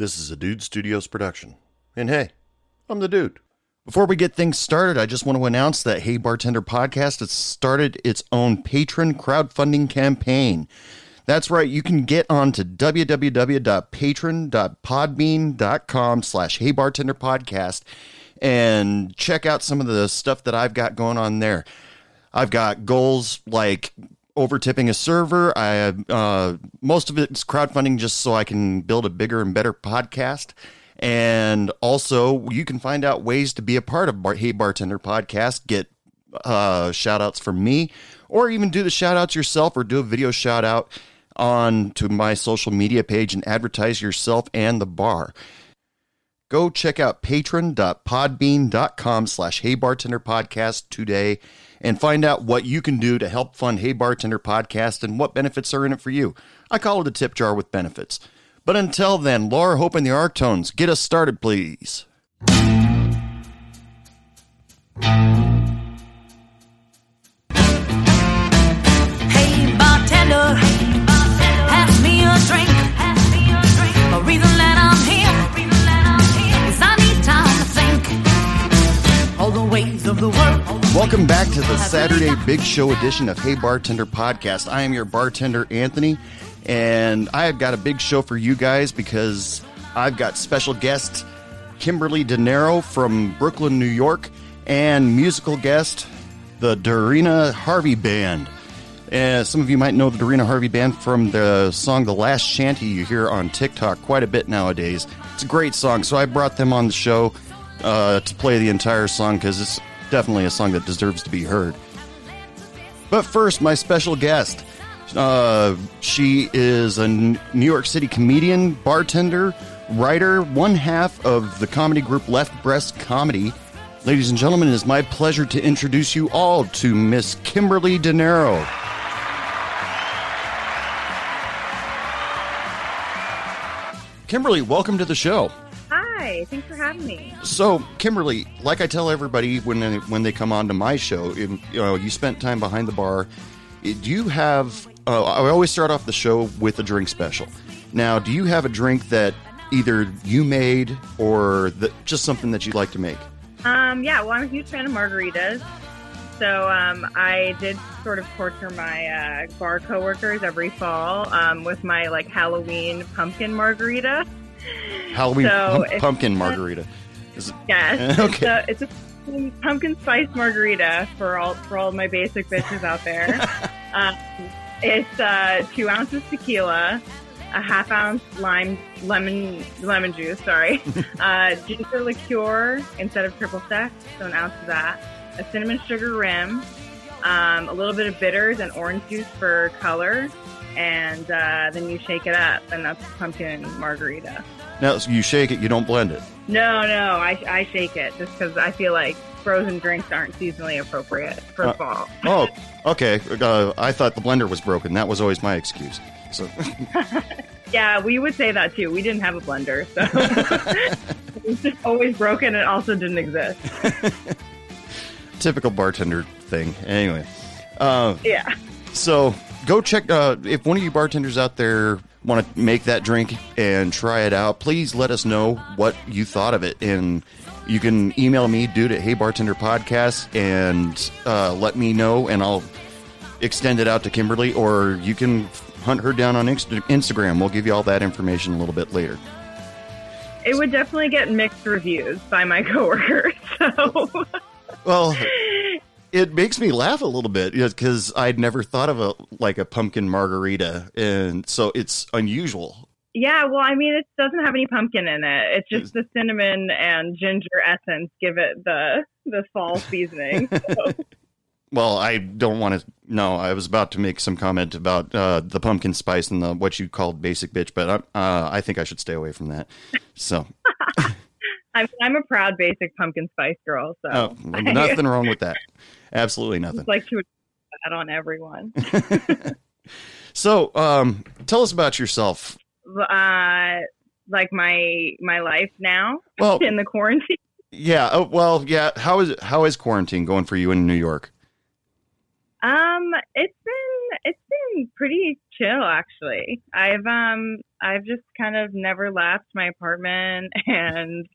This is a Dude Studios production. And hey, I'm the dude. Before we get things started, I just want to announce that Hey Bartender Podcast has started its own patron crowdfunding campaign. That's right, you can get on to www.patron.podbean.com slash Hey Bartender Podcast and check out some of the stuff that I've got going on there. I've got goals like over tipping a server. I uh, most of it's crowdfunding just so I can build a bigger and better podcast. And also, you can find out ways to be a part of Bar- Hey Bartender podcast, get uh, shout outs from me, or even do the shout outs yourself or do a video shout out on to my social media page and advertise yourself and the bar. Go check out patron.podbean.com slash Hey Bartender Podcast today and find out what you can do to help fund Hey Bartender Podcast and what benefits are in it for you. I call it a tip jar with benefits. But until then, Laura Hope and the Arctones, get us started, please. Hey bartender, pass me a drink. A reason that I'm here The ways of the world. Welcome back to the Saturday Big Show edition of Hey Bartender Podcast. I am your bartender, Anthony, and I have got a big show for you guys because I've got special guest Kimberly De Niro from Brooklyn, New York, and musical guest, the Dorina Harvey Band. Uh, some of you might know the Dorina Harvey Band from the song The Last Shanty you hear on TikTok quite a bit nowadays. It's a great song, so I brought them on the show uh, to play the entire song because it's definitely a song that deserves to be heard. But first, my special guest. Uh, she is a New York City comedian, bartender, writer, one half of the comedy group Left Breast Comedy. Ladies and gentlemen, it is my pleasure to introduce you all to Miss Kimberly De Niro. Kimberly, welcome to the show. Hi, thanks for having me. So, Kimberly, like I tell everybody when they, when they come on to my show, you know, you spent time behind the bar. Do you have? Uh, I always start off the show with a drink special. Now, do you have a drink that either you made or that, just something that you'd like to make? Um, yeah, well, I'm a huge fan of margaritas. So um, I did sort of torture my uh, bar coworkers every fall um, with my like Halloween pumpkin margarita. Halloween So, pump- pumpkin margarita. Is it, Yes, Okay. it's, a, it's a pumpkin spice margarita for all for all my basic bitches out there. um, it's uh, two ounces tequila, a half ounce lime lemon lemon juice. Sorry, uh, ginger liqueur instead of triple sec, so an ounce of that. A cinnamon sugar rim, um, a little bit of bitters and orange juice for color, and uh, then you shake it up, and that's pumpkin margarita. now so you shake it, you don't blend it. No, no, I, I shake it just because I feel like frozen drinks aren't seasonally appropriate for Uh, fall. Oh, okay. Uh, I thought the blender was broken. That was always my excuse. So. Yeah, we would say that too. We didn't have a blender, so it was just always broken and also didn't exist. typical bartender thing. Anyway, uh, Yeah. so go check. Uh, if one of you bartenders out there want to make that drink and try it out, please let us know what you thought of it. And you can email me, dude, at Hey Bartender Podcast, and uh, let me know, and I'll extend it out to Kimberly, or you can hunt her down on Instagram. We'll give you all that information a little bit later. It would definitely get mixed reviews by my coworkers. So Well, it makes me laugh a little bit because I'd never thought of a like a pumpkin margarita, and so it's unusual. yeah, well, I mean, it doesn't have any pumpkin in it. It's just the cinnamon and ginger essence give it the the fall seasoning. So, Well, I don't want to. No, I was about to make some comment about uh, the pumpkin spice and the what you called basic bitch, but uh, I think I should stay away from that. So, I'm I'm a proud basic pumpkin spice girl. So oh, nothing wrong with that. Absolutely nothing. like to put that on everyone. So, um, tell us about yourself. uh, like my my life now Well, in the quarantine. yeah. Oh, well, yeah. How is how is quarantine going for you in New York? Um, it's been it's been pretty chill actually. I've um I've just kind of never left my apartment and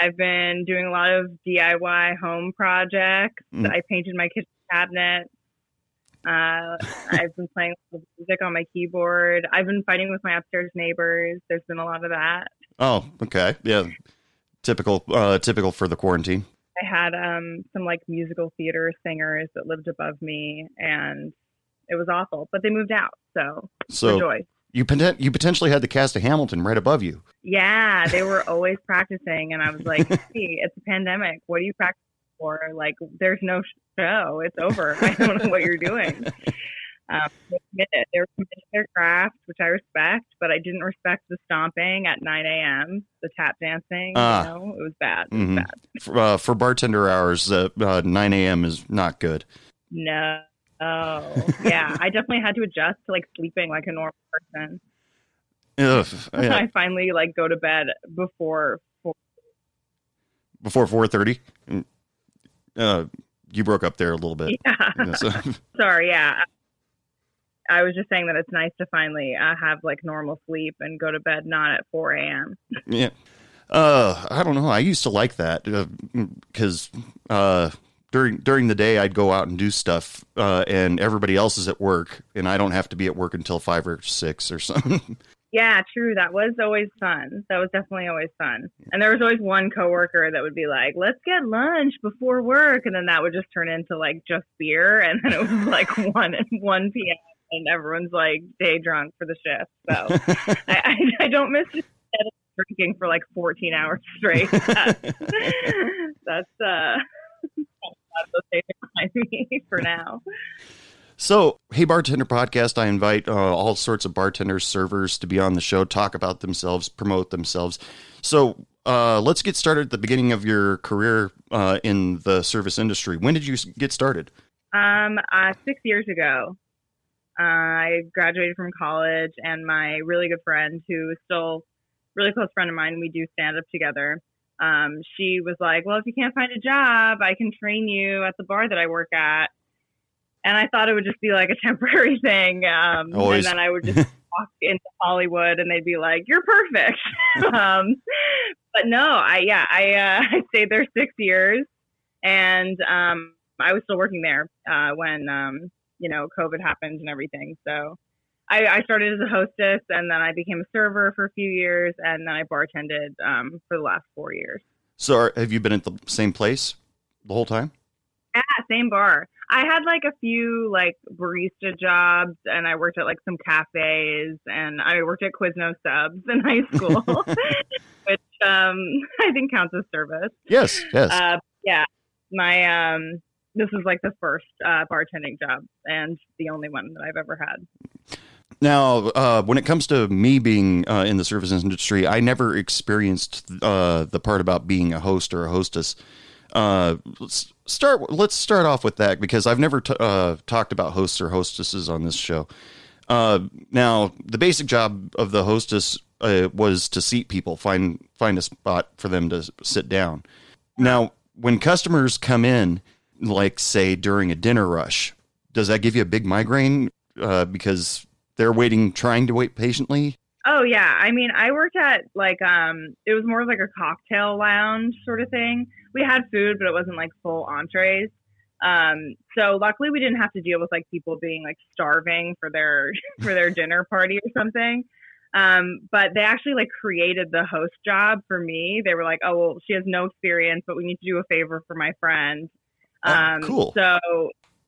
I've been doing a lot of DIY home projects. Mm. I painted my kitchen cabinet. Uh, I've been playing music on my keyboard. I've been fighting with my upstairs neighbors. There's been a lot of that. Oh, okay. Yeah. Typical uh typical for the quarantine. I had um, some like musical theater singers that lived above me, and it was awful. But they moved out, so, So rejoice. You poten- you potentially had the cast of Hamilton right above you. Yeah, they were always practicing, and I was like, "Hey, it's a pandemic. What are you practicing for? Like, there's no show. It's over. I don't know what you're doing." Um, they were committed. They were committed to their craft, which I respect, but I didn't respect the stomping at 9 a.m., the tap dancing. Ah. You know, it was bad. It was Mhm. bad. For, uh, for bartender hours, uh, uh, 9 a.m. is not good. No. Oh, yeah. I definitely had to adjust to like sleeping like a normal person. Ugh, yeah. I finally like go to bed before four. Before 4:30. Mm. Uh, you broke up there a little bit. Yeah. Yeah, so- Sorry. Yeah. I was just saying that it's nice to finally uh, have like normal sleep and go to bed not at 4 a.m. Yeah. Uh, I don't know. I used to like that because uh, during during the day I'd go out and do stuff, uh, and everybody else is at work, and I don't have to be at work until five or six or something. Yeah, true. That was always fun. That was definitely always fun. And there was always one coworker that would be like, "Let's get lunch before work," and then that would just turn into like just beer, and then it was like one one p.m. and everyone's like day drunk for the shift. So I, I, I don't miss just drinking for like 14 hours straight. That's, that's uh, okay behind me for now. so, hey, bartender podcast. I invite uh, all sorts of bartenders, servers to be on the show, talk about themselves, promote themselves. So, uh, let's get started at the beginning of your career uh, in the service industry. When did you get started? Um, uh, six years ago, uh, I graduated from college, and my really good friend, who is still really close friend of mine, we do stand up together. Um, she was like, "Well, if you can't find a job, I can train you at the bar that I work at." And I thought it would just be like a temporary thing, um, and then I would just walk into Hollywood, and they'd be like, "You're perfect." um, but no, I yeah, I uh, I stayed there six years, and um, I was still working there uh, when um, you know COVID happened and everything. So I, I started as a hostess, and then I became a server for a few years, and then I bartended um, for the last four years. So, are, have you been at the same place the whole time? Yeah, same bar. I had like a few like barista jobs, and I worked at like some cafes, and I worked at Quiznos subs in high school, which um, I think counts as service. Yes, yes. Uh, yeah, my um, this is like the first uh, bartending job and the only one that I've ever had. Now, uh, when it comes to me being uh, in the services industry, I never experienced uh, the part about being a host or a hostess. Uh, let's start. Let's start off with that because I've never t- uh, talked about hosts or hostesses on this show. Uh, now, the basic job of the hostess was to seat people, find find a spot for them to sit down. Now, when customers come in, like say during a dinner rush, does that give you a big migraine because they're waiting, trying to wait patiently? Oh yeah, I mean, I worked at like um, it was more of like a cocktail lounge sort of thing. We had food, but it wasn't like full entrees. Um, so luckily we didn't have to deal with like people being like starving for their for their dinner party or something. Um, but they actually like created the host job for me. They were like, "Oh, well, she has no experience, but we need to do a favor for my friend." Oh, Um, cool. So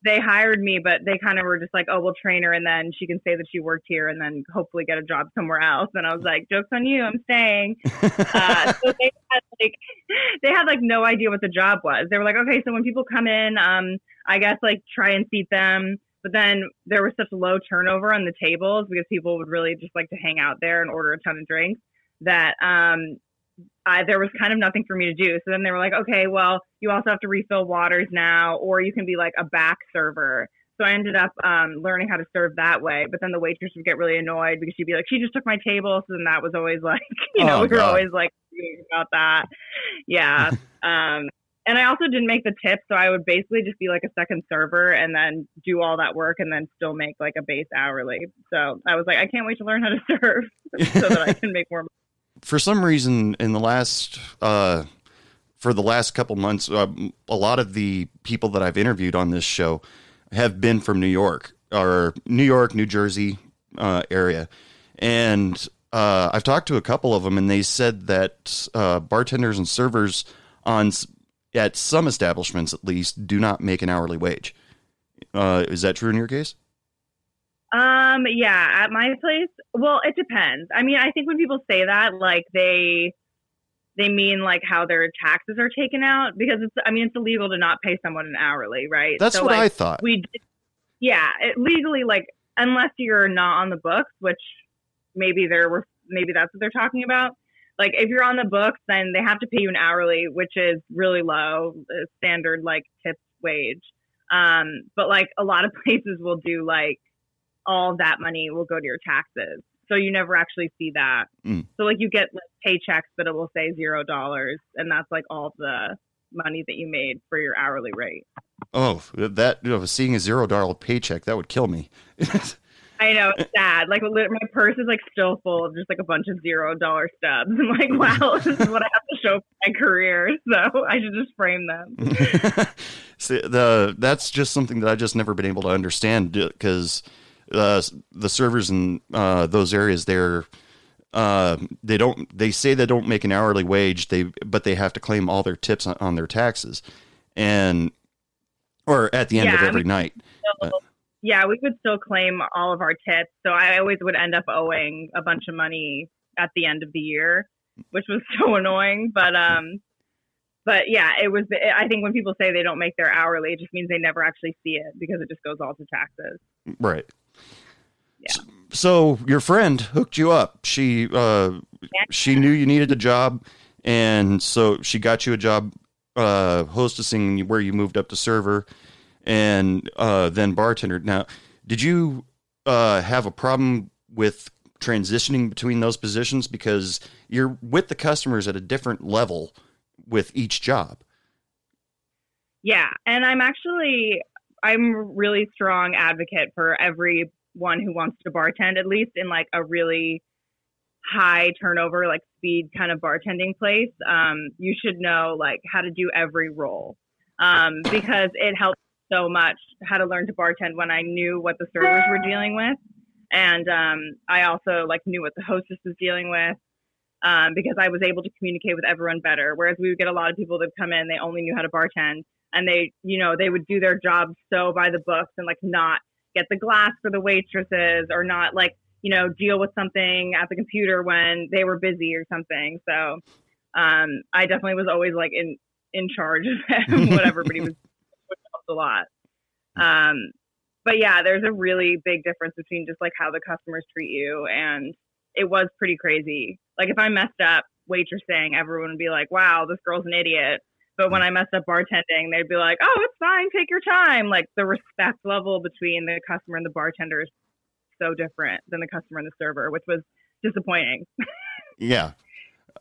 they hired me, but they kind of were just like, "Oh, we'll train her, and then she can say that she worked here, and then hopefully get a job somewhere else." And I was like, "Jokes on you, I'm staying." uh, so they had like they had like no idea what the job was. They were like, "Okay, so when people come in, um, I guess like try and seat them." But then there was such low turnover on the tables because people would really just like to hang out there and order a ton of drinks that um, I, there was kind of nothing for me to do. So then they were like, okay, well, you also have to refill waters now, or you can be like a back server. So I ended up um, learning how to serve that way. But then the waitress would get really annoyed because she'd be like, she just took my table. So then that was always like, you know, Oh, we were God. always like about that. Yeah. um, and I also didn't make the tip, so I would basically just be like a second server and then do all that work and then still make like a base hourly. So I was like, I can't wait to learn how to serve so that I can make more. For some reason, in the last uh, for the last couple months, uh, a lot of the people that I've interviewed on this show have been from New York or New York, New Jersey uh, area, and uh, I've talked to a couple of them, and they said that uh, bartenders and servers on at some establishments, at least, do not make an hourly wage. Uh, is that true in your case? Um, yeah, at my place, well, it depends. I mean, I think when people say that, like they they mean like how their taxes are taken out because it's I mean it's illegal to not pay someone an hourly, right? That's so, what like, I thought. We did, yeah, it, legally like unless you're not on the books, which maybe there were maybe that's what they're talking about. Like if you're on the books, then they have to pay you an hourly, which is really low, standard like tip wage. Um, but like a lot of places will do like all that money will go to your taxes. So you never actually see that. Mm. So like you get like paychecks, but it will say zero dollars, and that's like all the money that you made for your hourly rate. Oh, that you know, seeing a zero dollar paycheck that would kill me. I know it's sad. Like my purse is like still full of just like a bunch of zero dollar stubs. I'm like, wow, this is what I have to show for my career. So I should just frame them. See, the that's just something that I just never been able to understand because uh, the servers in uh, those areas they're uh, they don't they say they don't make an hourly wage they but they have to claim all their tips on, on their taxes and or at the end of Yeah, I every mean, night. So, yeah, we would still claim all of our tips. So I always would end up owing a bunch of money at the end of the year, which was so annoying. But um, but yeah, it was. I think when people say they don't make their hourly, it just means they never actually see it because it just goes all to taxes. Right. Yeah. So your friend hooked you up. She uh, she knew you needed a job, and so she got you a job uh, hostessing where you moved up to server, and uh, then bartender. Now, did you uh, have a problem with transitioning between those positions because you're with the customers at a different level with each job? Yeah, and I'm actually I'm really strong advocate for everyone who wants to bartend, at least in like a really high turnover, like speed kind of bartending place. Um, you should know like how to do every role um, because it helps so much how to learn to bartend when I knew what the servers were dealing with, and um, I also like knew what the hostess was dealing with. Um, because I was able to communicate with everyone better. Whereas we would get a lot of people that come in, they only knew how to bartend, and they, you know, they would do their job so by the books and like not get the glass for the waitresses or not like, you know, deal with something at the computer when they were busy or something. So um, I definitely was always like in in charge of whatever, but he was helped a lot. Um, but yeah, there's a really big difference between just like how the customers treat you and it was pretty crazy. Like if I messed up waitressing, everyone would be like, "Wow, this girl's an idiot." But when I messed up bartending, they'd be like, "Oh, it's fine. Take your time." Like the respect level between the customer and the bartender is so different than the customer and the server, which was disappointing. Yeah.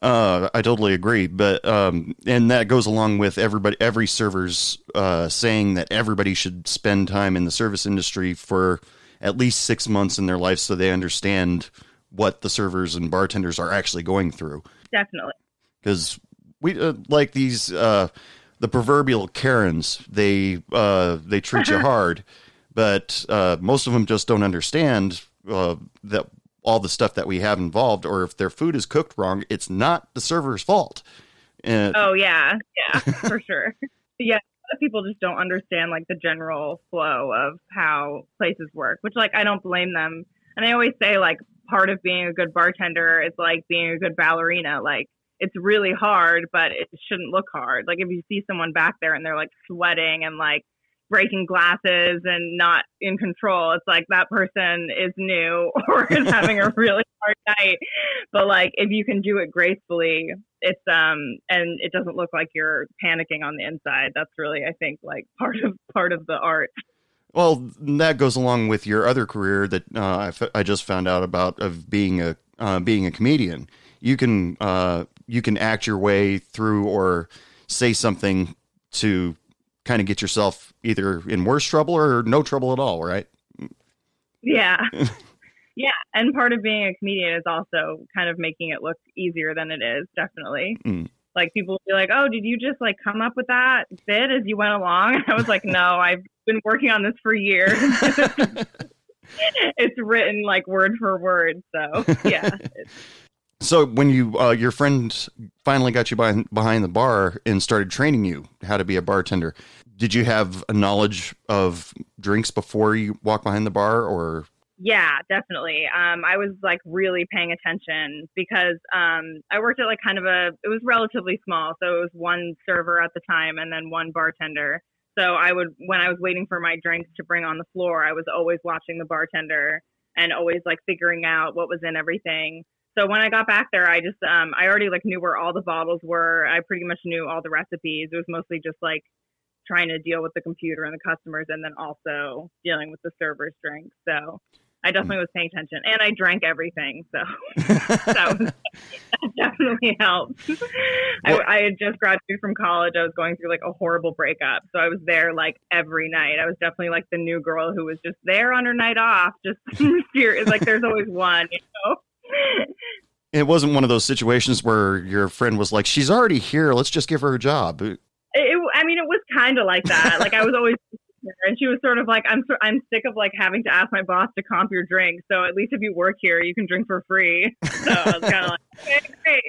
Uh, I totally agree, but um, and that goes along with everybody, every server's uh, saying that everybody should spend time in the service industry for at least six months in their life, so they understand what the servers and bartenders are actually going through. Definitely. Because we uh, like these uh, the proverbial Karens. They uh, they treat you hard, but uh, most of them just don't understand uh, that all the stuff that we have involved, or if their food is cooked wrong, it's not the server's fault. And Oh yeah, yeah, for sure. Yeah, a lot of people just don't understand like the general flow of how places work, which like I don't blame them. And I always say like part of being a good bartender is like being a good ballerina. Like it's really hard, but it shouldn't look hard. Like if you see someone back there and they're like sweating and like breaking glasses and not in control, it's like that person is new or is having a really hard night. But like if you can do it gracefully, it's um and it doesn't look like you're panicking on the inside. That's really I think like part of part of the art. Well, that goes along with your other career that uh, I, f- I just found out about of being a uh, being a comedian. You can uh, you can act your way through or say something to kind of get yourself either in worse trouble or no trouble at all, right? Yeah. yeah. And part of being a comedian is also kind of making it look easier than it is, definitely. Mm. Like people will be like, Oh, did you just like come up with that bit as you went along? I was like, No, I've been working on this for years. it's written like word for word. So yeah. So when you uh, your friend finally got you behind behind the bar and started training you how to be a bartender, did you have a knowledge of drinks before you walked behind the bar, or Yeah, definitely. Um, I was like really paying attention because um, I worked at like kind of a, it was relatively small. So it was one server at the time and then one bartender. So I would, when I was waiting for my drinks to bring on the floor, I was always watching the bartender and always like figuring out what was in everything. So when I got back there, I just, um, I already like knew where all the bottles were. I pretty much knew all the recipes. It was mostly just like trying to deal with the computer and the customers and then also dealing with the server's drinks. So I definitely was paying attention and I drank everything. So that, was, that definitely helped. I, I had just graduated from college. I was going through like a horrible breakup. So I was there like every night. I was definitely like the new girl who was just there on her night off, just. Like there's always one, you know? It wasn't one of those situations where your friend was like, "She's already here. Let's just give her a job." it, I mean, it was kind of like that. Like I was always, and she was sort of like, I'm, I'm sick of like having to ask my boss to comp your drink. So at least if you work here, you can drink for free. So I was kind of like, okay, great.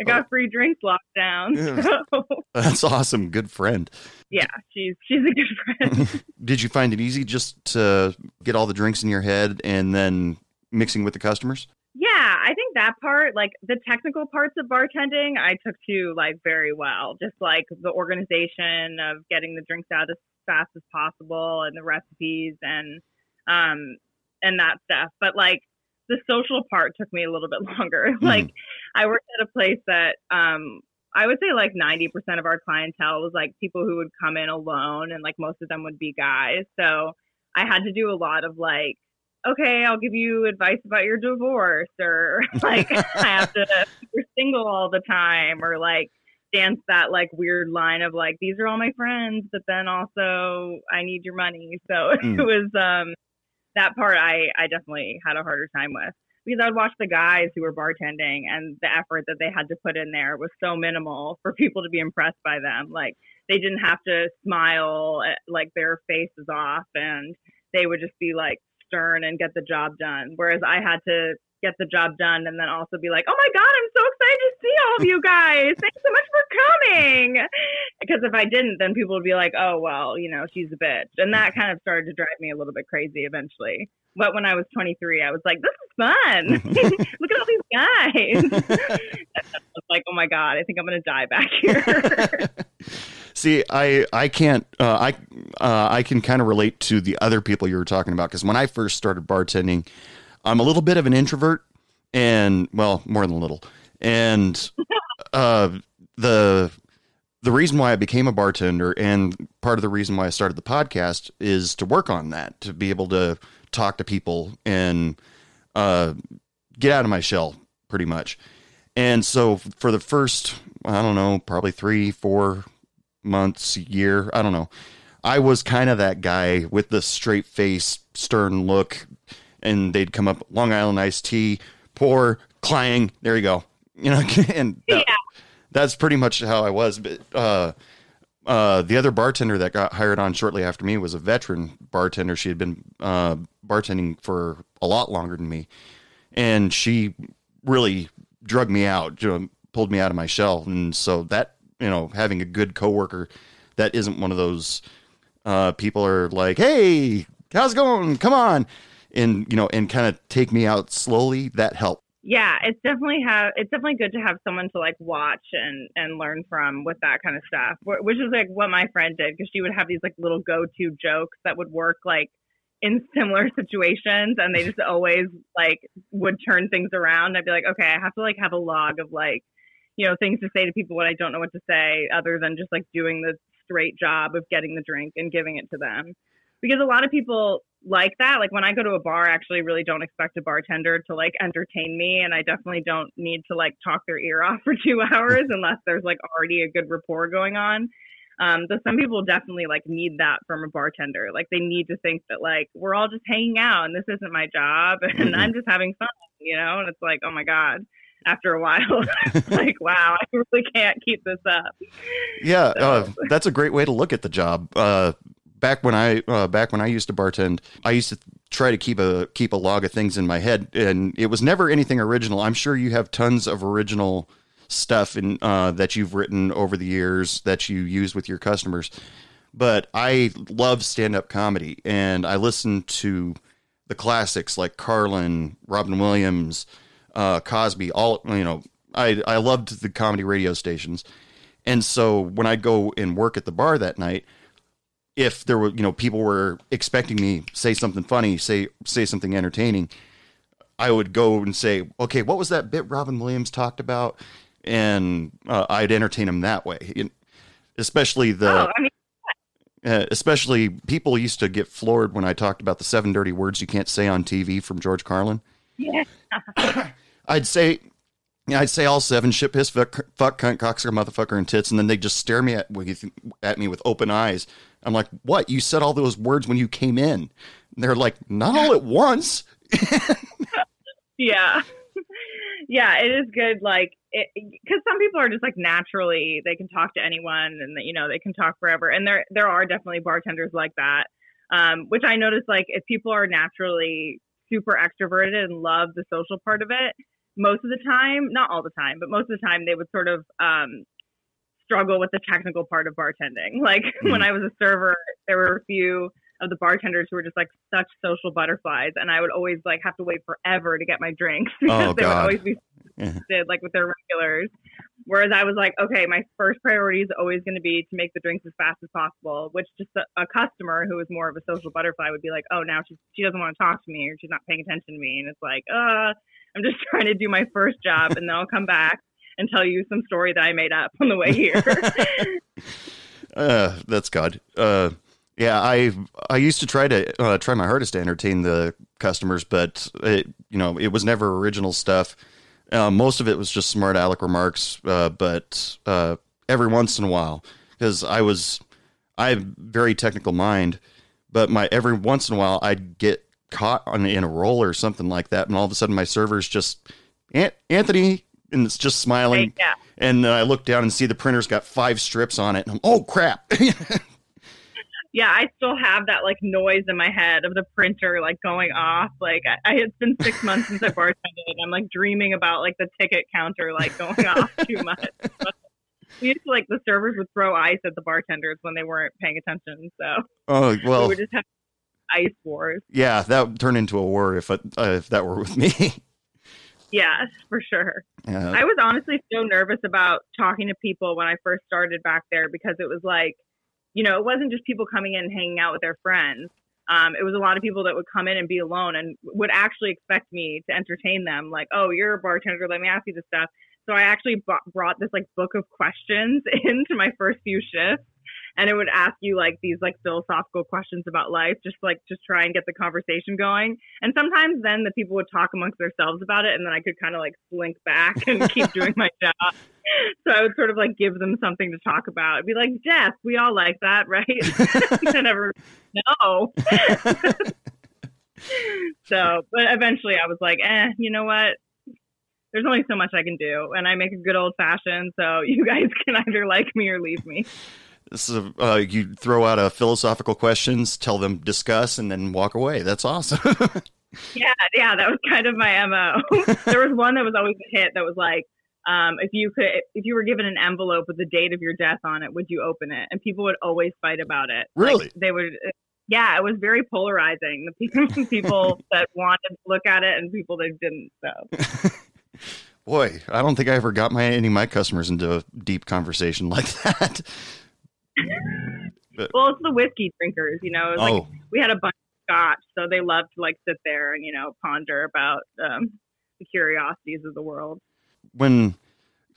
I got oh. free drinks locked down. Yeah. So That's awesome. Good friend. yeah, she's she's a good friend. Did you find it easy just to get all the drinks in your head and then mixing with the customers? Yeah, I think that part, like the technical parts of bartending, I took to like very well. Just like the organization of getting the drinks out as fast as possible and the recipes and um and that stuff. But like the social part took me a little bit longer. like I worked at a place that um I would say like 90% of our clientele was like people who would come in alone and like most of them would be guys. So I had to do a lot of like okay, I'll give you advice about your divorce, or like I have to, you're single all the time, or like dance that like weird line of like, these are all my friends, but then also I need your money. So Mm. it was, um, that part I, I definitely had a harder time with because I'd watch the guys who were bartending and the effort that they had to put in there was so minimal for people to be impressed by them. Like they didn't have to smile, eh, like their face is off and they would just be like stern and get the job done. Whereas I had to get the job done and then also be like, oh my God, I'm so excited to see all of you guys. Thanks so much for coming. Because if I didn't, then people would be like, oh, well, you know, she's a bitch. And that mm-hmm. kind of started to drive me a little bit crazy eventually. But when I was 23, I was like, this is fun. Look at all these guys. I was like, oh my God, I think I'm going to die back here. See, I I can't uh, I uh, I can kind of relate to the other people you were talking about because when I first started bartending, I'm a little bit of an introvert, and well, more than a little, and uh, the the reason why I became a bartender and part of the reason why I started the podcast is to work on that to be able to talk to people and uh, get out of my shell pretty much. And so for the first, I don't know, probably three, four months, year, I don't know. I was kind of that guy with the straight face, stern look, and they'd come up Long Island iced tea, pour, clang, there you go. You know, and that- Yeah. that's pretty much how I was. But uh, uh, the other bartender that got hired on shortly after me was a veteran bartender. She had been uh, bartending for a lot longer than me, and she really drug me out, you know, pulled me out of my shell. And so that you know, having a good coworker that isn't one of those uh, people are like, "Hey, how's it going? Come on," and you know, and kind of take me out slowly. That helped. Yeah, it's definitely have it's definitely good to have someone to like watch and and learn from with that kind of stuff. Which is like what my friend did because she would have these like little go to jokes that would work like in similar situations, and they just always like would turn things around. I'd be like, okay, I have to like have a log of like you know things to say to people when I don't know what to say, other than just like doing the straight job of getting the drink and giving it to them. Because a lot of people like that. Like when I go to a bar, I actually really don't expect a bartender to like entertain me, and I definitely don't need to like talk their ear off for two hours unless there's like already a good rapport going on. Um, so some people definitely like need that from a bartender. Like they need to think that like we're all just hanging out and this isn't my job and Mhm. I'm just having fun, you know. And it's like, oh my god. After a while, like wow, I really can't keep this up. Yeah, uh, that's a great way to look at the job. Uh, back when I uh, back when I used to bartend, I used to try to keep a keep a log of things in my head, and it was never anything original. I'm sure you have tons of original stuff in uh, that you've written over the years that you use with your customers. But I love stand up comedy, and I listen to the classics like Carlin, Robin Williams, uh, Cosby. All you know, I I loved the comedy radio stations. And so when I go and work at the bar that night, if there were, you know, people were expecting me say something funny, say say something entertaining, I would go and say, "Okay, what was that bit Robin Williams talked about?" And uh, I'd entertain them that way. And especially the oh, I mean, uh, especially people used to get floored when I talked about the seven dirty words you can't say on TV from George Carlin. yeah, I'd say, yeah, I'd say all seven shit, piss, fuck, fuck cunt, cocksucker, motherfucker, and tits, and then they just stare me at with at me with open eyes. I'm like, what? You said all those words when you came in. And they're like, not all at once. yeah, yeah. It is good, like, because some people are just like naturally they can talk to anyone, and you know they can talk forever. And there there are definitely bartenders like that, um, which I notice like if people are naturally super extroverted and love the social part of it, most of the time, not all the time, but most of the time they would sort of um, struggle with the technical part of bartending. Like when I was a server, there were a few of the bartenders who were just like such social butterflies, and I would always like have to wait forever to get my drinks because Oh, they would always be Yeah. like with their regulars. Whereas I was like, okay, my first priority is always going to be to make the drinks as fast as possible. Which just a, a customer who is more of a social butterfly would be like, oh, now she she doesn't want to talk to me or she's not paying attention to me, and it's like, uh, I'm just trying to do my first job, and then I'll come back and tell you some story that I made up on the way here. Uh, that's God. Uh, yeah, I I used to try to uh, try my hardest to entertain the customers, but it, you know it was never original stuff. Uh, most of it was just smart aleck remarks, uh, but uh, every once in a while, because I was I have very technical mind, but my every once in a while I'd get caught on in a roll or something like that, and all of a sudden my server's just Anthony, and it's just smiling. yeah. And then I look down and see the printer's got five strips on it. And I'm, oh crap! yeah, I still have that like noise in my head of the printer like going off. Like I, I it's been six months since I bartended, and I'm like dreaming about like the ticket counter like going off too much. we used to like the servers would throw ice at the bartenders when they weren't paying attention, so oh well, we would just have ice wars. yeah, that would turn into a war if uh, if that were with me. Yes, for sure. yeah. I was honestly so nervous about talking to people when I first started back there because it was like, you know, it wasn't just people coming in and hanging out with their friends. Um, it was a lot of people that would come in and be alone and would actually expect me to entertain them. Like, oh, you're a bartender. Let me ask you this stuff. So I actually b- brought this like book of questions into my first few shifts, and it would ask you like these like philosophical questions about life, just like just try and get the conversation going. And sometimes then the people would talk amongst themselves about it, and then I could kind of like slink back and keep doing my job. So I would sort of like give them something to talk about. I'd be like, Jeff, we all like that, right? and everyone, no. so, but eventually I was like, eh, you know what? There's only so much I can do, and I make a good old fashioned. So you guys can either like me or leave me. So uh, you throw out a philosophical questions, tell them discuss, and then walk away. That's awesome. Yeah, yeah, that was kind of my mo. there was one that was always a hit that was like, um, if you could, if you were given an envelope with the date of your death on it, would you open it? And people would always fight about it. Like, Really? they would. Yeah, it was very polarizing. The people, people that wanted to look at it and people that didn't. So Boy, I don't think I ever got my any of my customers into a deep conversation like that. Well, it's the whiskey drinkers, you know. Was like oh, we had a bunch of scotch, so they loved to like sit there and you know ponder about um, the curiosities of the world. when,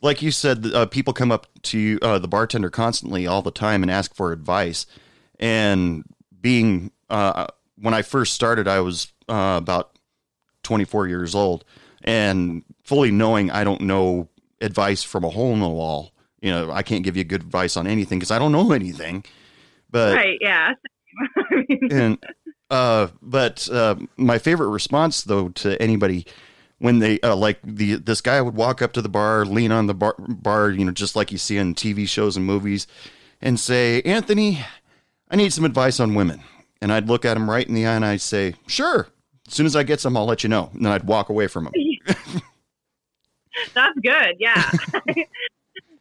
like you said, uh, people come up to you, uh, the bartender constantly all the time and ask for advice. And being uh, when I first started, I was uh, about 24 years old, and fully knowing I don't know advice from a hole in the wall. You know, I can't give you good advice on anything because I don't know anything. But right, yeah. I mean, and uh but uh my favorite response though to anybody when they uh, like the this guy would walk up to the bar lean on the bar, bar you know just like you see in tv shows and movies and say anthony i need some advice on women and i'd look at him right in the eye and i'd say sure as soon as i get some i'll let you know and then i'd walk away from him That's good. Yeah.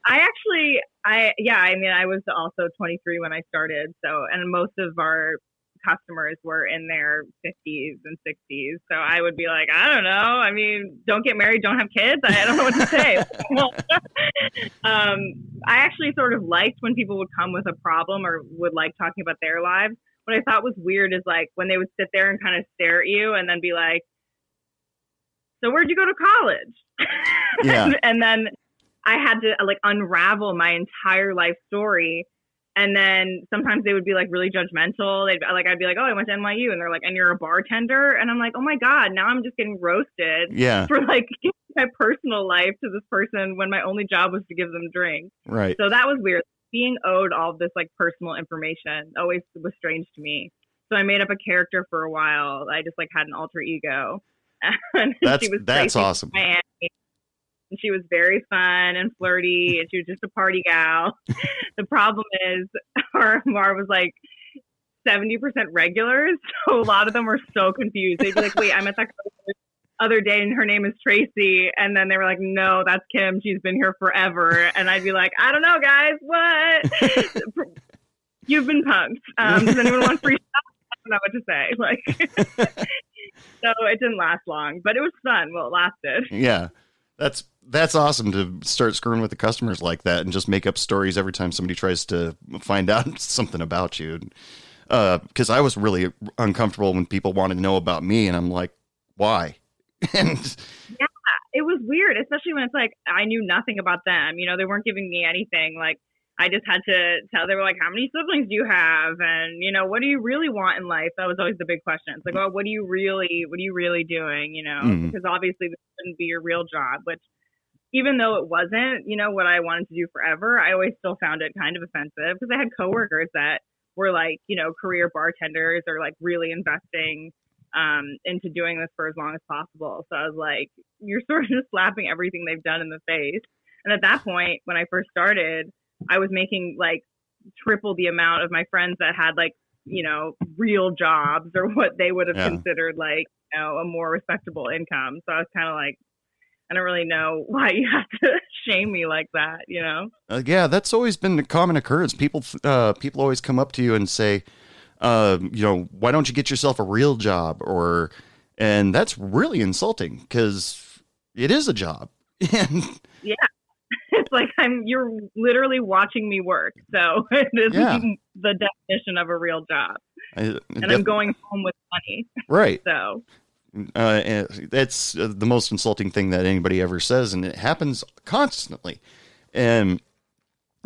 I actually, I, yeah, I mean, I was also 23 when I started. So, and most of our customers were in their 50s and 60s. So I would be like, I don't know. I mean, don't get married, don't have kids. I don't know what to say. um, I actually sort of liked when people would come with a problem or would like talking about their lives. What I thought was weird is like when they would sit there and kind of stare at you and then be like, so where'd you go to college? Yeah. and, and then I had to like unravel my entire life story. And then sometimes they would be like really judgmental. They'd like I'd be like, "Oh, I went to NYU," and they're like, "And you're a bartender?" And I'm like, "Oh my god!" Now I'm just getting roasted yeah for like giving my personal life to this person when my only job was to give them drinks. right So that was weird. Being owed all this like personal information always was strange to me. So I made up a character for a while. I just like had an alter ego. And that's she was that's awesome Miami. And she was very fun and flirty, and she was just a party gal. the problem is, our bar was like 70% regulars, so a lot of them were so confused. They'd be like, wait, I met that other day, and her name is Tracy. And then they were like, no, that's Kim. She's been here forever. And I'd be like, I don't know, guys, what? You've been punked. Um, does anyone want free stuff? I don't know what to say. Like, so it didn't last long, but it was fun. Well, it lasted. yeah that's that's awesome to start screwing with the customers like that and just make up stories every time somebody tries to find out something about you uh, because i was really uncomfortable when people wanted to know about me and i'm like why and yeah, it was weird, especially when it's like I knew nothing about them. You know, they weren't giving me anything. Like I just had to tell. They were like, "How many siblings do you have?" And you know, what do you really want in life? That was always the big question. It's like, well, what do you really, what are you really doing? You know, Mhm. because obviously this wouldn't be your real job. Which, even though it wasn't, you know, what I wanted to do forever, I always still found it kind of offensive because I had coworkers that were like, you know, career bartenders or like really investing um, into doing this for as long as possible. So I was like, you're sort of just slapping everything they've done in the face. And at that point, when I first started, I was making like triple the amount of my friends that had like, you know, real jobs or what they would have Yeah. considered like, you know, a more respectable income. So I was kind of like, I don't really know why you have to shame me like that, you know? Uh, yeah, that's always been a common occurrence. People, uh, people always come up to you and say, uh, you know, why don't you get yourself a real job? Or, and that's really insulting because it is a job. And It's like I'm you're literally watching me work. So it is Yeah. the definition of a real job. I, And I'm going home with money. right. So Uh, that's uh, the most insulting thing that anybody ever says, and it happens constantly. And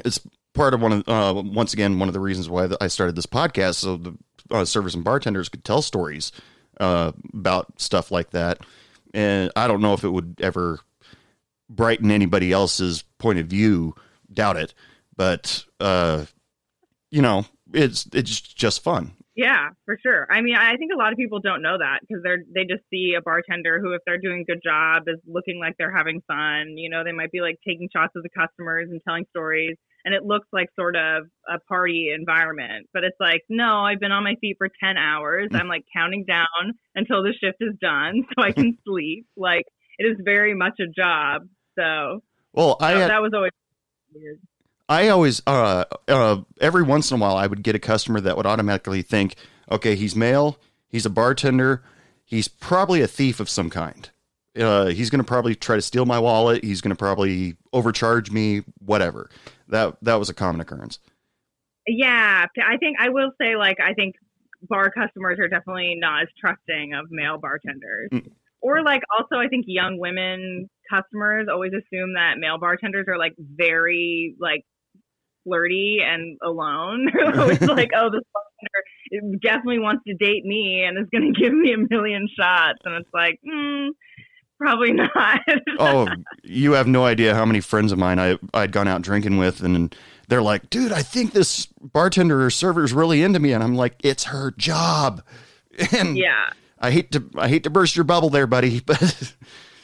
it's part of one of, uh, once again, one of the reasons why I started this podcast, so the uh, servers and bartenders could tell stories uh, about stuff like that. And I don't know if it would ever brighten anybody else's point of view. Doubt it, but uh, you know, it's it's just fun. Yeah, for sure. I mean, I think a lot of people don't know that because they're they just see a bartender who, if they're doing a good job, is looking like they're having fun. You know, they might be like taking shots of the customers and telling stories, and it looks like sort of a party environment. But it's like, no, I've been on my feet for ten hours. I'm like counting down until the shift is done so I can sleep. Like it is very much a job. So Well, I that, had, that was always weird. I always, uh, uh, every once in a while, I would get a customer that would automatically think, okay, he's male, he's a bartender, he's probably a thief of some kind. Uh, he's going to probably try to steal my wallet. He's going to probably overcharge me, whatever. That that was a common occurrence. Yeah, I think I will say like I think bar customers are definitely not as trusting of male bartenders. Mm. Or like also I think young women customers always assume that male bartenders are like very like flirty and alone. They're always like, oh, this bartender definitely wants to date me and is going to give me a million shots, and it's like, mm, Probably not. oh, you have no idea how many friends of mine I I'd gone out drinking with, and they're like, "Dude, I think this bartender or server is really into me," and I'm like, "It's her job." And yeah. I hate to I hate to burst your bubble there, buddy, but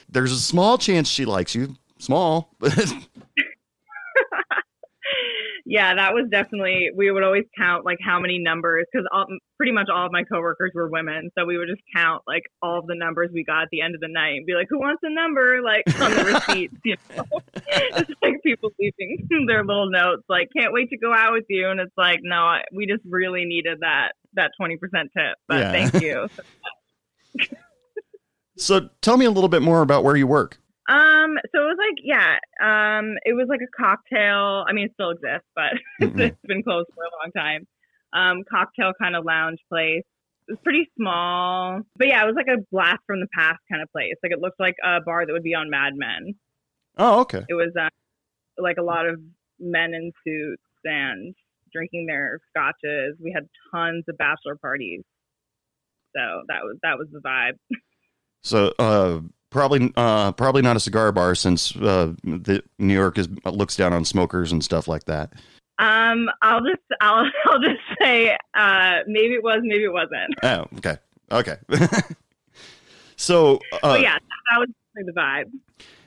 there's a small chance she likes you. Small, but yeah, that was definitely. We would always count like how many numbers because pretty much all of my coworkers were women, so we would just count like all of the numbers we got at the end of the night and be like, "Who wants a number?" Like on the receipts, you know. it's like people leaving their little notes, like, "Can't wait to go out with you," and it's like, no, I, we just really needed that that twenty percent tip, but Yeah. thank you. so tell me a little bit more about where you work. Um, so it was like, yeah, um, it was like a cocktail. I mean, it still exists, but Mhm. it's been closed for a long time. Um, cocktail kind of lounge place. It was pretty small, but yeah, it was like a blast from the past kind of place. Like it looked like a bar that would be on Mad Men. Oh, okay. It was uh, like a lot of men in suits and drinking their scotches. We had tons of bachelor parties. So that was that was the vibe. So uh, probably uh, probably not a cigar bar since uh, the New York is looks down on smokers and stuff like that. Um, I'll just I'll I'll just say uh, maybe it was, maybe it wasn't. Oh, okay, okay. so, uh, yeah, that was the vibe.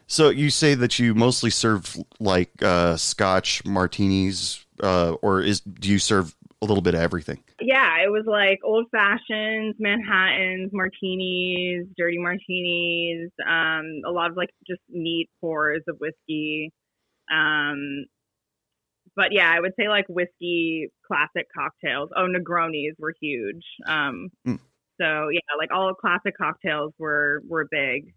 so you say that you mostly serve like uh, Scotch martinis, uh, or is do you serve a little bit of everything? Yeah, it was like old fashions, Manhattans, martinis, dirty martinis, um, a lot of like just neat pours of whiskey. Um, but yeah, I would say like whiskey classic cocktails. Oh, Negronis were huge. Um, Mm. so yeah, like all classic cocktails were were big.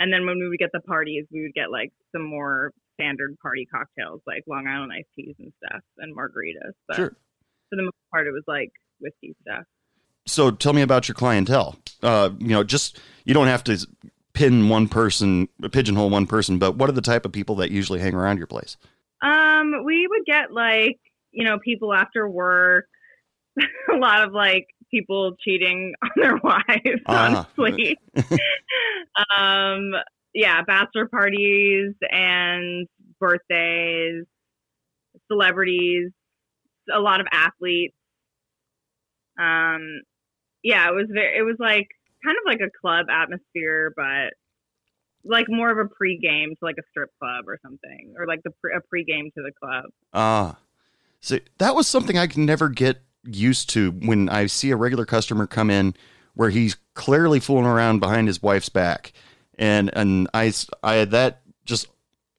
And then when we would get the parties, we would get like some more standard party cocktails like Long Island iced teas and stuff and margaritas. But Sure. For the most part, it was like whiskey stuff. So tell me about your clientele. Uh, you know, just you don't have to pin one person, pigeonhole one person, but what are the type of people that usually hang around your place? Um, we would get like, you know, people after work, a lot of like people cheating on their wives, Ah. honestly. um, yeah, bachelor parties and birthdays, celebrities, a lot of athletes. Um, yeah, it was very, it was like kind of like a club atmosphere, but like more of a pre-game to like a strip club or something, or like the pre- a pre-game to the club. Ah, so that was something I can never get used to when I see a regular customer come in where he's clearly fooling around behind his wife's back, and and I I had that just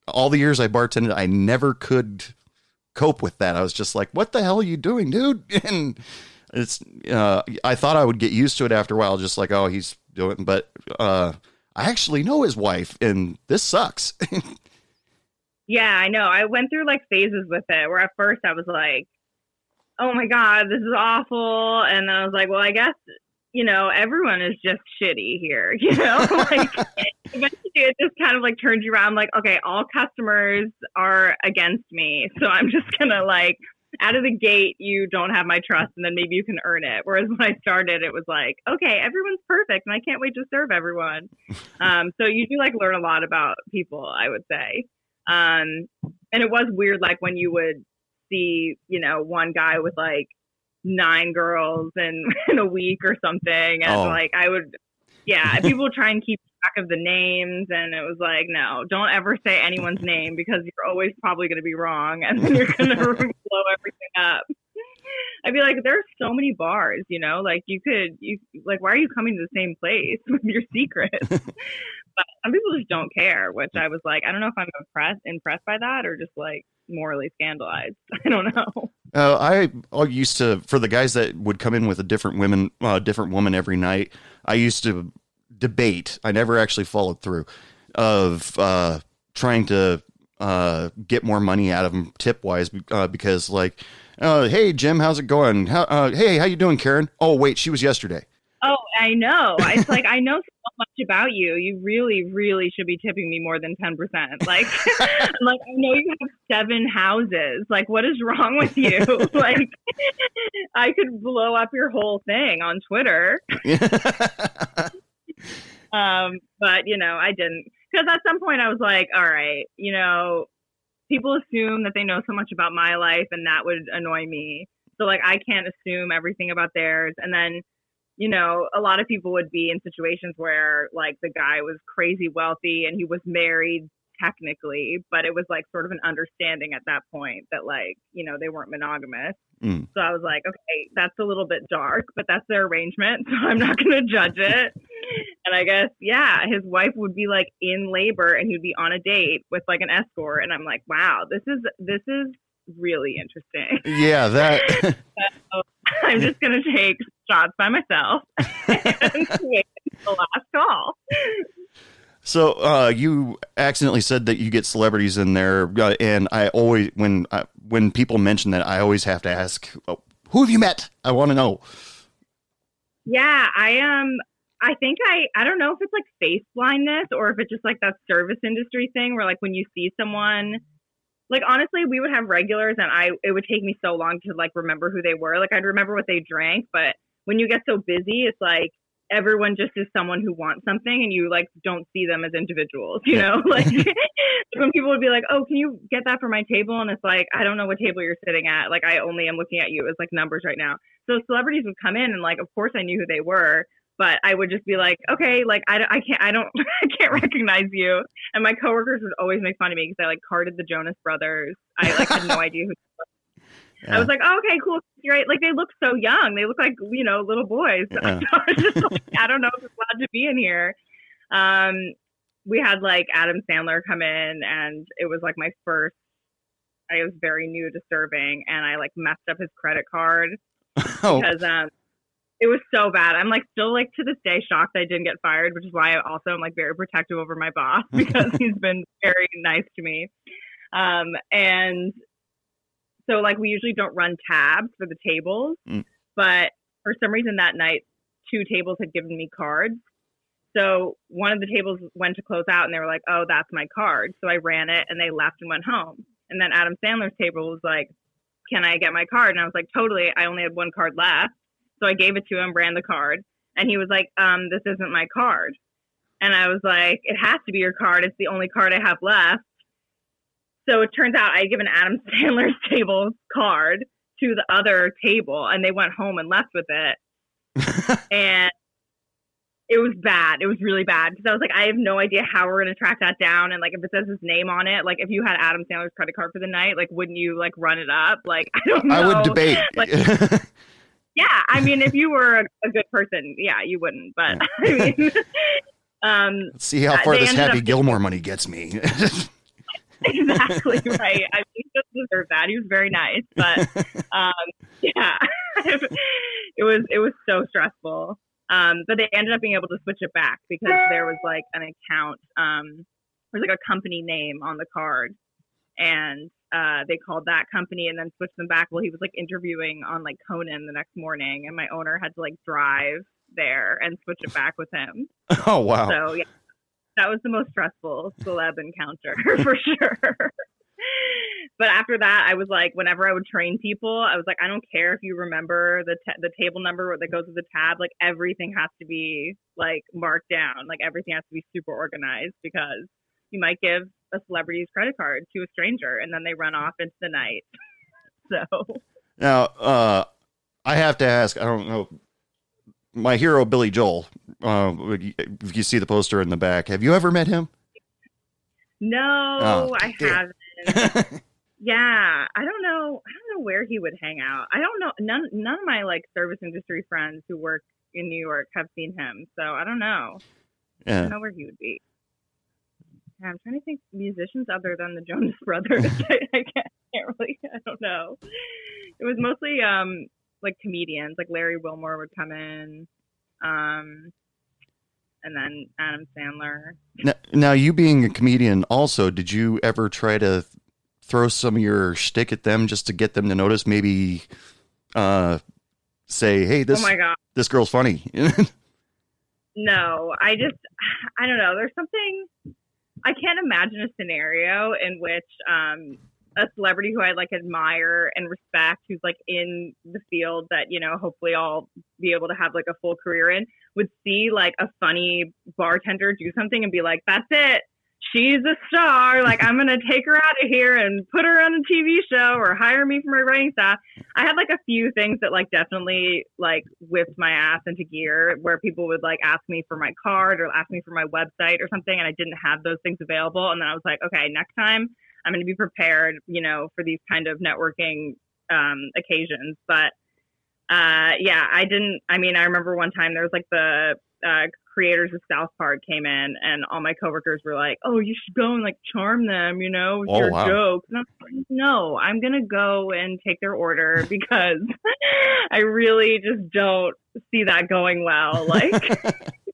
all the years I bartended, I never could cope with that. I was just like, what the hell are you doing, dude? And it's uh, I thought I would get used to it after a while, just like oh he's doing, but uh, I actually know his wife, and this sucks. Yeah, I know. I went through like phases with it where at first I was like, oh my God, this is awful. And then I was like, well, I guess, you know, everyone is just shitty here, you know? like, eventually it just kind of like turns you around like, okay, all customers are against me. So I'm just going to like, out of the gate, you don't have my trust, and then maybe you can earn it. Whereas when I started, it was like, okay, everyone's perfect, and I can't wait to serve everyone. um, so you do like learn a lot about people, I would say. Um, and it was weird, like when you would see, you know, one guy with like nine girls in in a week or something, and Oh. like I would, yeah, people try and keep track of the names, and it was like, no, don't ever say anyone's name because you're always probably going to be wrong, and then you're going to blow everything up. I'd be like, there's so many bars, you know, like you could, you like, why are you coming to the same place with your secrets? but some people just don't care, which I was like, I don't know if I'm impressed impressed by that or just like morally scandalized. I don't know. Uh, I I used to for the guys that would come in with a different women, uh, different woman every night. I used to debate. I never actually followed through of uh, trying to uh, get more money out of them tip wise uh, because like, uh, hey Jim, how's it going? How, uh, hey, how you doing, Karen? Oh wait, she was yesterday. Oh, I know. It's like I know so much about you. You really, really should be tipping me more than ten percent. Like, I'm like I know you have seven houses. Like, what is wrong with you? like, I could blow up your whole thing on Twitter. um, but you know, I didn't because at some point I was like, all right, you know, people assume that they know so much about my life, and that would annoy me. So like, I can't assume everything about theirs, and then. You know, a lot of people would be in situations where like the guy was crazy wealthy and he was married technically, but it was like sort of an understanding at that point that like, you know, they weren't monogamous. Mm. So I was like, okay, that's a little bit dark, but that's their arrangement, so I'm not going to judge it. And I guess, yeah, his wife would be like in labor and he'd be on a date with like an escort, and I'm like, wow, this is this is really interesting. Yeah, that. So I'm just going to take shots by myself and the last call. So uh, you accidentally said that you get celebrities in there, uh, and I always when I, when people mention that, I always have to ask, oh, "Who have you met?" I want to know. Yeah, I um I think I I don't know if it's like face blindness or if it's just like that service industry thing where like when you see someone like honestly we would have regulars and I it would take me so long to like remember who they were. Like I'd remember what they drank, but when you get so busy it's like everyone just is someone who wants something and you like don't see them as individuals, you know? Like when people would be like, "Oh, can you get that for my table?" and it's like, "I don't know what table you're sitting at. Like I only am looking at you as like numbers right now." So celebrities would come in and like of course I knew who they were, but I would just be like, "Okay, like I, I can't I don't I can't recognize you." And my coworkers would always make fun of me because I like carded the Jonas Brothers. I like had no idea who I was like, oh, okay, cool, right? Like they look so young. They look like you know little boys. Yeah. So I just like, I don't know if it's allowed to be in here. Um, we had like Adam Sandler come in, and it was like my first. I was very new to serving, and I like messed up his credit card oh, because um, it was so bad. I'm like still like to this day shocked I didn't get fired, which is why I also am like very protective over my boss because he's been very nice to me. Um, and so like we usually don't run tabs for the tables, Mm. but for some reason that night two tables had given me cards. So one of the tables went to close out and they were like, "Oh, that's my card." So I ran it and they left and went home. And then Adam Sandler's table was like, "Can I get my card?" And I was like, "Totally. I only had one card left." So I gave it to him, ran the card, and he was like, "Um, this isn't my card." And I was like, "It has to be your card. It's the only card I have left." So it turns out I had given Adam Sandler's table card to the other table, and they went home and left with it. and it was bad. It was really bad because I was like, I have no idea how we're gonna track that down. And like, if it says his name on it, like if you had Adam Sandler's credit card for the night, like, wouldn't you like run it up? Like, I don't know. I would debate. like- Yeah, I mean, if you were a, a good person, yeah, you wouldn't. But I mean, um, Let's see how far this Happy Gilmore money gets me. exactly right. I mean, he just deserved that. He was very nice, but um, yeah, it was it was so stressful. Um, but they ended up being able to switch it back because there was like an account, um, there was like a company name on the card, and uh, they called that company and then switched them back. Well, he was like interviewing on like Conan the next morning, and my owner had to like drive there and switch it back with him. oh wow. So yeah, that was the most stressful celeb encounter for sure. but after that, I was like, whenever I would train people, I was like, I don't care if you remember the ta- the table number that goes with the tab. Like everything has to be like marked down. Like everything has to be super organized because you might give a celebrity's credit card to a stranger and then they run off into the night. so Now, uh, I have to ask. I don't know. My hero, Billy Joel. Uh, you see the poster in the back, have you ever met him? no, Oh, I haven't. Yeah, I don't know. I don't know where he would hang out. I don't know. None none of my like service industry friends who work in New York have seen him, so I don't know. I don't know where he would be. Yeah, I'm trying to think musicians other than the Jonas Brothers. I, I can't, can't really. I don't know. It was mostly um like comedians, like Larry Wilmore would come in, um, and then Adam Sandler. Now, now, you being a comedian, also, did you ever try to throw some of your shtick at them just to get them to notice? Maybe, uh, say, "Hey, this oh my god. this girl's funny." No, I just, I don't know. There's something, I can't imagine a scenario in which um, a celebrity who I like admire and respect, who's like in the field that you know hopefully I'll be able to have like a full career in, would see like a funny bartender do something and be like, "That's it." She's a star. Like I'm gonna take her out of here and put her on a TV show or hire me for my writing staff. I had like a few things that like definitely like whipped my ass into gear where people would like ask me for my card or ask me for my website or something and I didn't have those things available and then I was like, okay, next time I'm going to be prepared, you know, for these kind of networking um, occasions. But uh, yeah, I didn't. I mean, I remember one time there was like the uh, creators of South Park came in, and all my coworkers were like, "Oh, you should go and like charm them, you know, with Oh, your wow. jokes." And I'm like, "No, I'm gonna go and take their order because I really just don't see that going well." Like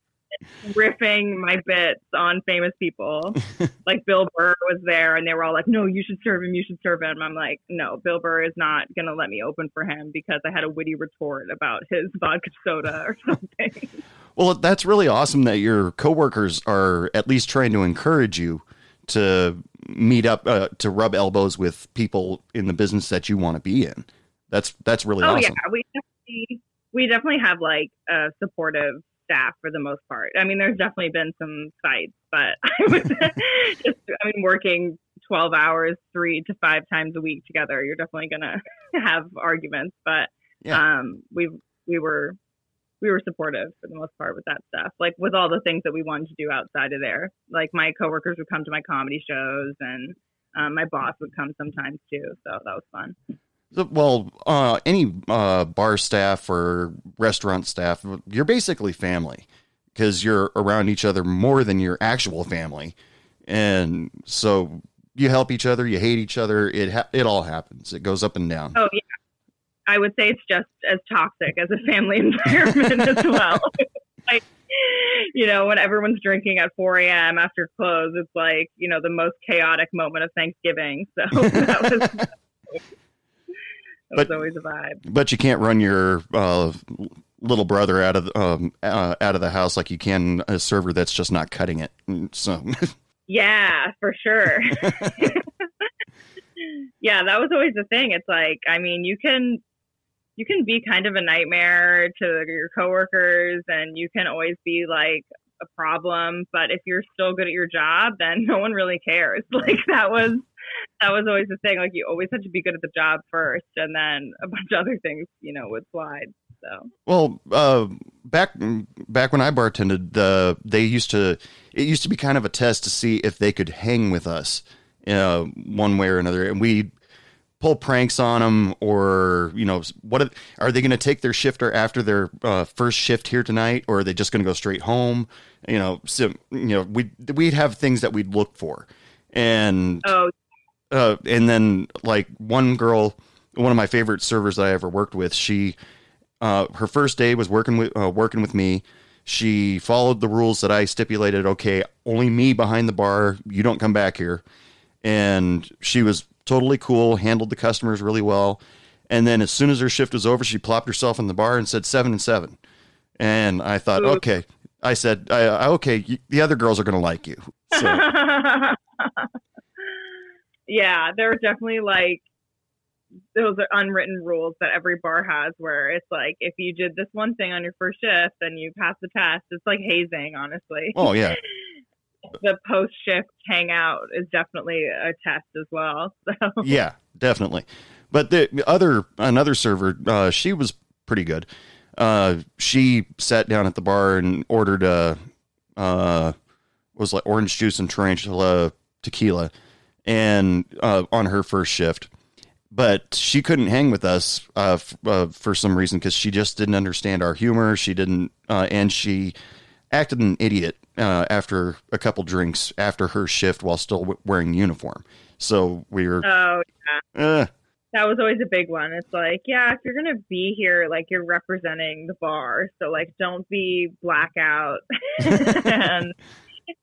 riffing my bits on famous people. like Bill Burr was there and they were all like, No, you should serve him, you should serve him. I'm like, No, Bill Burr is not gonna let me open for him because I had a witty retort about his vodka soda or something. Well, that's really awesome that your coworkers are at least trying to encourage you to meet up uh, to rub elbows with people in the business that you want to be in. That's that's really oh awesome. yeah, we definitely we definitely have like a supportive staff for the most part. I mean, there's definitely been some fights, but I was just I mean, working 12 hours, three to five times a week together, you're definitely gonna have arguments. But Yeah. um, we we were we were supportive for the most part with that stuff. Like with all the things that we wanted to do outside of there. Like my coworkers would come to my comedy shows, and um, my boss would come sometimes too. So that was fun. Well, uh, any uh, bar staff or restaurant staff, you're basically family because you're around each other more than your actual family, and so you help each other, you hate each other. It ha- it all happens. It goes up and down. Oh yeah. I would say it's just as toxic as a family environment as well. like, you know, when everyone's drinking at 4 a.m. after close, it's like, you know, the most chaotic moment of Thanksgiving. So that was But- always a vibe. but you can't run your uh, little brother out of um, uh, out of the house like you can a server that's just not cutting it. So Yeah, for sure. yeah, that was always the thing. It's like, I mean, you can you can be kind of a nightmare to your coworkers and you can always be like a problem, but if you're still good at your job, then no one really cares. Like that was that was always the thing. Like you always had to be good at the job first and then a bunch of other things, you know, would slide. So well, uh, back back when I bartended, the they used to it used to be kind of a test to see if they could hang with us, uh, one way or another, and we pull pranks on them or you know what if- are they going to take their shifter after their uh, first shift here tonight or are they just going to go straight home you know so you know we we'd have things that we'd look for and oh uh, and then like one girl, one of my favorite servers that I ever worked with, she, uh, her first day was working with uh, working with me. She followed the rules that I stipulated. Okay, only me behind the bar. You don't come back here. And she was totally cool. Handled the customers really well. And then as soon as her shift was over, she plopped herself in the bar and said seven and seven. And I thought, okay. I said, I, I, okay, y- the other girls are going to like you. So, yeah, there are definitely like those are unwritten rules that every bar has where it's like if you did this one thing on your first shift and you pass the test, it's like hazing, honestly. oh yeah. the post shift hangout is definitely a test as well. So yeah, definitely. But the other another server, uh, she was pretty good. Uh, she sat down at the bar and ordered a uh, was like orange juice and tarantula tequila, and uh, on her first shift. But she couldn't hang with us uh, f- uh, for some reason because she just didn't understand our humor. She didn't, uh, and she acted an idiot uh, after a couple drinks after her shift while still w- wearing uniform. So we were oh uh, that was always a big one. It's like, yeah, if you're gonna be here, like you're representing the bar, so like don't be blackout and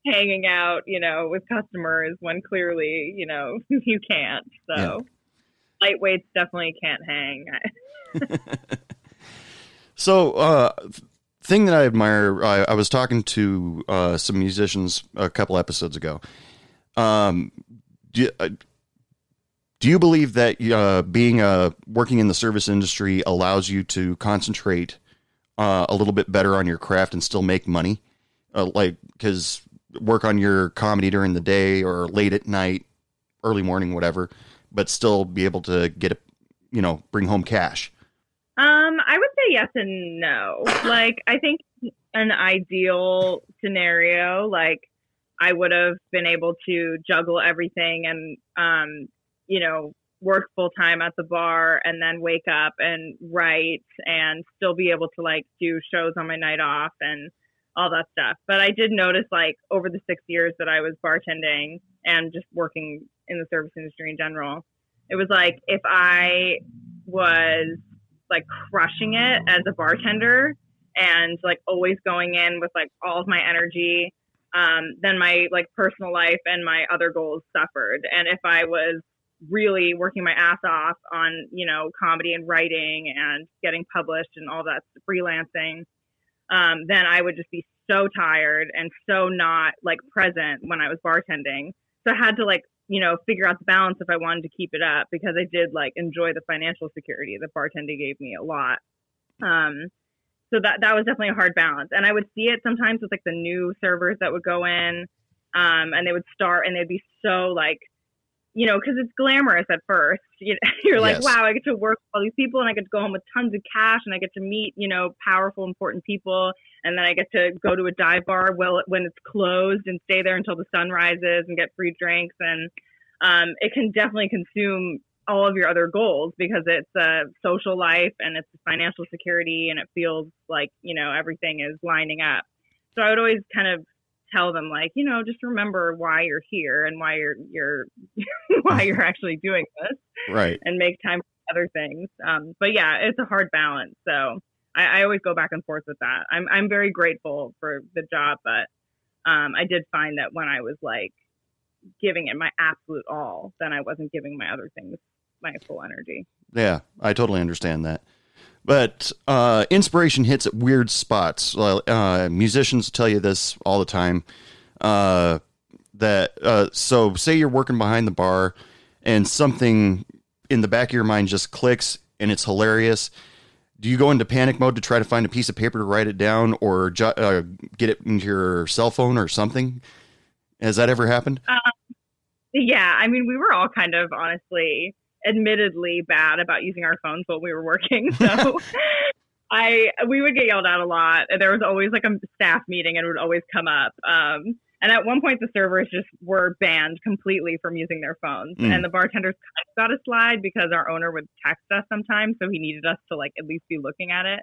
hanging out, you know, with customers when clearly, you know, you can't. So lightweights definitely can't hang. So, uh, thing that I admire, I, I was talking to uh, some musicians a couple episodes ago. Um, do, uh, Do you believe that uh, being uh, working in the service industry allows you to concentrate uh, a little bit better on your craft and still make money? Uh, like, because work on your comedy during the day or late at night, early morning, whatever, but still be able to get a, you know, bring home cash. Um, I would say yes and no. Like, I think an ideal scenario, like, I would have been able to juggle everything and, um, you know, work full time at the bar and then wake up and write and still be able to like do shows on my night off and all that stuff. But I did notice like over the six years that I was bartending and just working in the service industry in general, it was like if I was like crushing it as a bartender and like always going in with like all of my energy, um, then my like personal life and my other goals suffered. And if I was really working my ass off on, you know, comedy and writing and getting published and all that freelancing, um, then I would just be so tired and so not like present when I was bartending. So I had to like, you know, figure out the balance if I wanted to keep it up because I did like enjoy the financial security that bartending gave me a lot. Um, so that that was definitely a hard balance. And I would see it sometimes with like the new servers that would go in, um, and they would start and they'd be so like you know, because it's glamorous at first. You are like, Yes. wow, I get to work with all these people and I get to go home with tons of cash and I get to meet, you know, powerful, important people. And then I get to go to a dive bar well, when it's closed and stay there until the sun rises and get free drinks. And um, it can definitely consume all of your other goals because it's a social life and it's financial security and it feels like, you know, everything is lining up. So I would always kind of tell them like, you know, just remember why you're here and why you're you're why you're actually doing this Right. and make time for other things. Um, but yeah, it's a hard balance. So I, I always go back and forth with that. I'm I'm very grateful for the job, but um, I did find that when I was like giving it my absolute all, then I wasn't giving my other things my full energy. Yeah, I totally understand that. But uh, inspiration hits at weird spots. Uh, musicians tell you this all the time. Uh, that uh, so say you're working behind the bar, and something in the back of your mind just clicks, and it's hilarious. Do you go into panic mode to try to find a piece of paper to write it down, or ju- uh, get it into your cell phone or something? Has that ever happened? Yeah, I mean, we were all kind of honestly, admittedly bad about using our phones while we were working. So I we would get yelled at a lot. There was always like a staff meeting and it would always come up. Um, and at one point, the servers just were banned completely from using their phones, Mm. and the bartenders got a slide because our owner would text us sometimes, so he needed us to like at least be looking at it.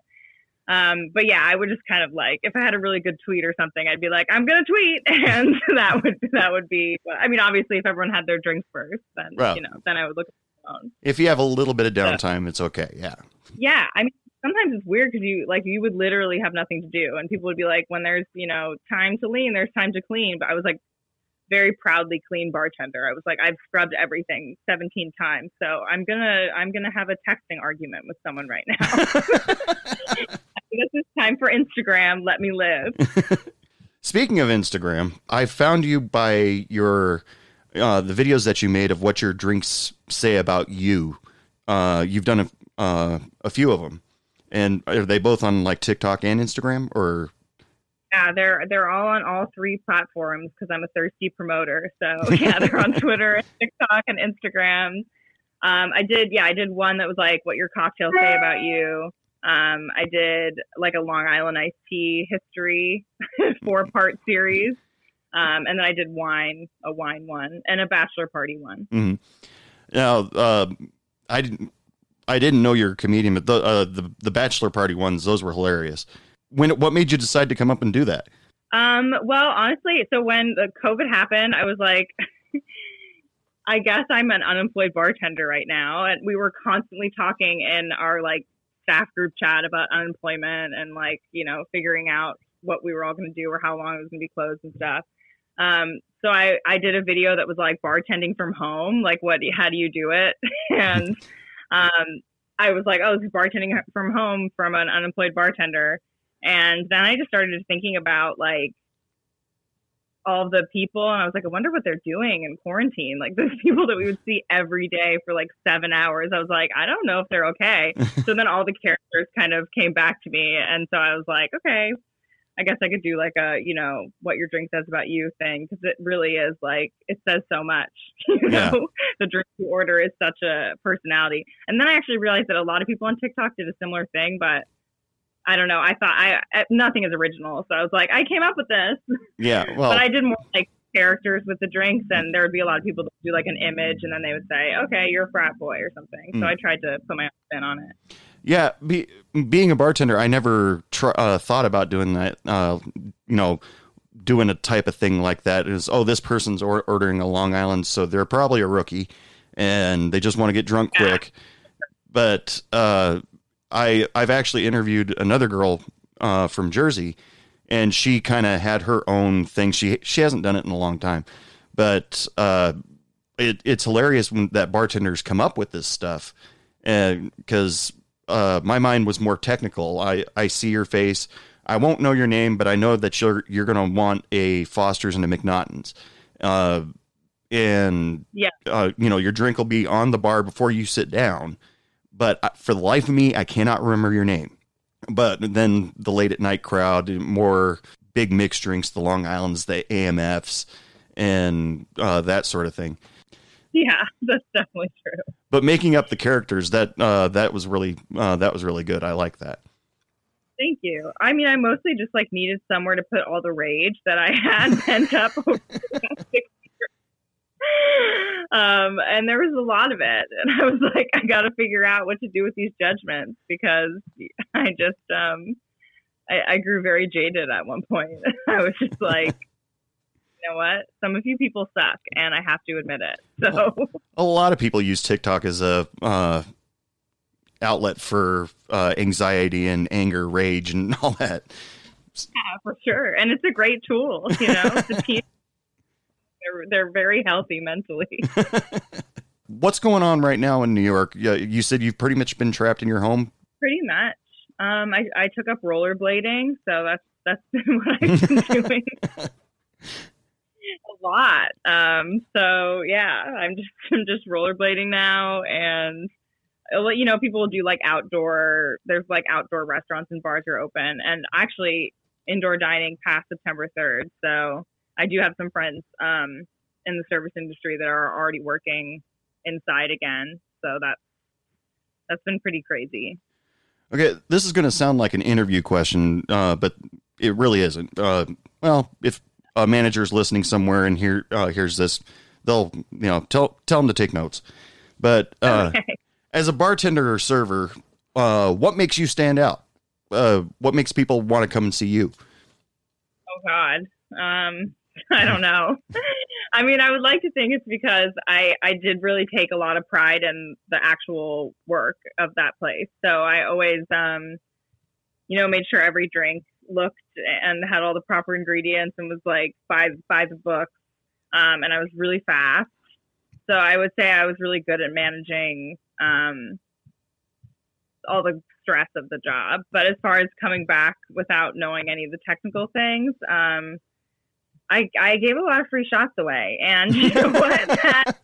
Um, but yeah, I would just kind of like if I had a really good tweet or something, I'd be like, I'm gonna tweet, and that would that would be. I mean, obviously, if everyone had their drinks first, then Right. you know, then I would look phone. If you have a little bit of downtime, it's okay. Yeah. Yeah, I mean, sometimes it's weird because you like you would literally have nothing to do, and people would be like, when there's you know time to lean, there's time to clean. But I was like very proudly clean bartender. I was like, I've scrubbed everything 17 times, so I'm gonna I'm gonna have a texting argument with someone right now. this is time for Instagram. Let me live. Speaking of Instagram, I found you by your uh, the videos that you made of what your drinks say about you. Uh, you've done a uh, a few of them, and are they both on like TikTok and Instagram? Or Yeah, they're they're all on all three platforms because I'm a thirsty promoter. So yeah, they're on Twitter, TikTok, and Instagram. Um, I did yeah, I did one that was like what your cocktails say about you. Um, I did like a Long Island iced tea history four part series. Um, and then I did wine, a wine one, and a bachelor party one. Mhm. now, uh, I didn't I didn't know you're a comedian, but the uh, the the bachelor party ones those were hilarious. When what made you decide to come up and do that? Um, well, honestly, so when the COVID happened, I was like, I guess I'm an unemployed bartender right now. And we were constantly talking in our like staff group chat about unemployment and like, you know, figuring out what we were all going to do or how long it was going to be closed and stuff. Um, so I, I did a video that was like bartending from home, like what, how do you do it? and, um, I was like, oh, this is bartending from home from an unemployed bartender. And then I just started thinking about like all the people and I was like, I wonder what they're doing in quarantine. Like those people that we would see every day for like seven hours. I was like, I don't know if they're okay. so then all the characters kind of came back to me and so I was like, okay, I guess I could do like a, you know, what your drink says about you thing because it really is like it says so much. You know, Yeah. the drink you order is such a personality. And then I actually realized that a lot of people on TikTok did a similar thing, but I don't know. I thought I I- nothing is original, so I was like, I came up with this, Yeah. Well, but I did more like characters with the drinks, and there would be a lot of people that do like an image, and then they would say, okay, you're a frat boy or something. Mm. So I tried to put my own spin on it. Yeah, be, being a bartender, I never tr- uh, thought about doing that. Uh, you know, doing a type of thing like that is, oh, this person's or- ordering a Long Island, so they're probably a rookie, and they just want to get drunk quick. But uh, I I've actually interviewed another girl uh, from Jersey, and she kind of had her own thing. She she hasn't done it in a long time, but uh, it, it's hilarious when that bartenders come up with this stuff because uh, my mind was more technical. I, I see your face. I won't know your name, but I know that you're you're gonna want a Foster's and a McNaughton's, uh, and Yeah. uh, you know your drink will be on the bar before you sit down. But for the life of me, I cannot remember your name. But then the late at night crowd, more big mixed drinks, the Long Island's, the AMFs, and uh, that sort of thing. Yeah, that's definitely true. But making up the characters that uh, that was really uh, that was really good. I like that. Thank you. I mean, I mostly just like needed somewhere to put all the rage that I had pent up over the last six years. Um, and there was a lot of it, and I was like, I got to figure out what to do with these judgments because I just um, I, I grew very jaded at one point. I was just like, know what? Some of you people suck, and I have to admit it. So A lot of people use TikTok as a uh, outlet for uh, anxiety and anger, rage, and all that. Yeah, for sure. And it's a great tool, you know. The they're they're very healthy mentally. What's going on right now in New York? You said you've pretty much been trapped in your home. Pretty much. Um, I I took up rollerblading, so that's that's been what I've been doing a lot. Um, so yeah, I'm just I'm just rollerblading now, and uh, you know, people do like outdoor. There's like outdoor restaurants and bars are open, and actually indoor dining past September 3rd. So I do have some friends um, in the service industry that are already working inside again. So that's that's been pretty crazy. Okay, this is going to sound like an interview question, uh, but it really isn't. Uh, well, if a manager's listening somewhere and here uh, hears this, they'll you know tell tell them to take notes. But uh, Okay. as a bartender or server, uh, what makes you stand out? Uh, what makes people want to come and see you? Oh God. Um, I don't know. I mean, I would like to think it's because I I did really take a lot of pride in the actual work of that place. So I always um, you know, made sure every drink looked and had all the proper ingredients and was like by by the book. Um, and I was really fast. So I would say I was really good at managing um all the stress of the job. But as far as coming back without knowing any of the technical things, um, I I gave a lot of free shots away, and you know what? That's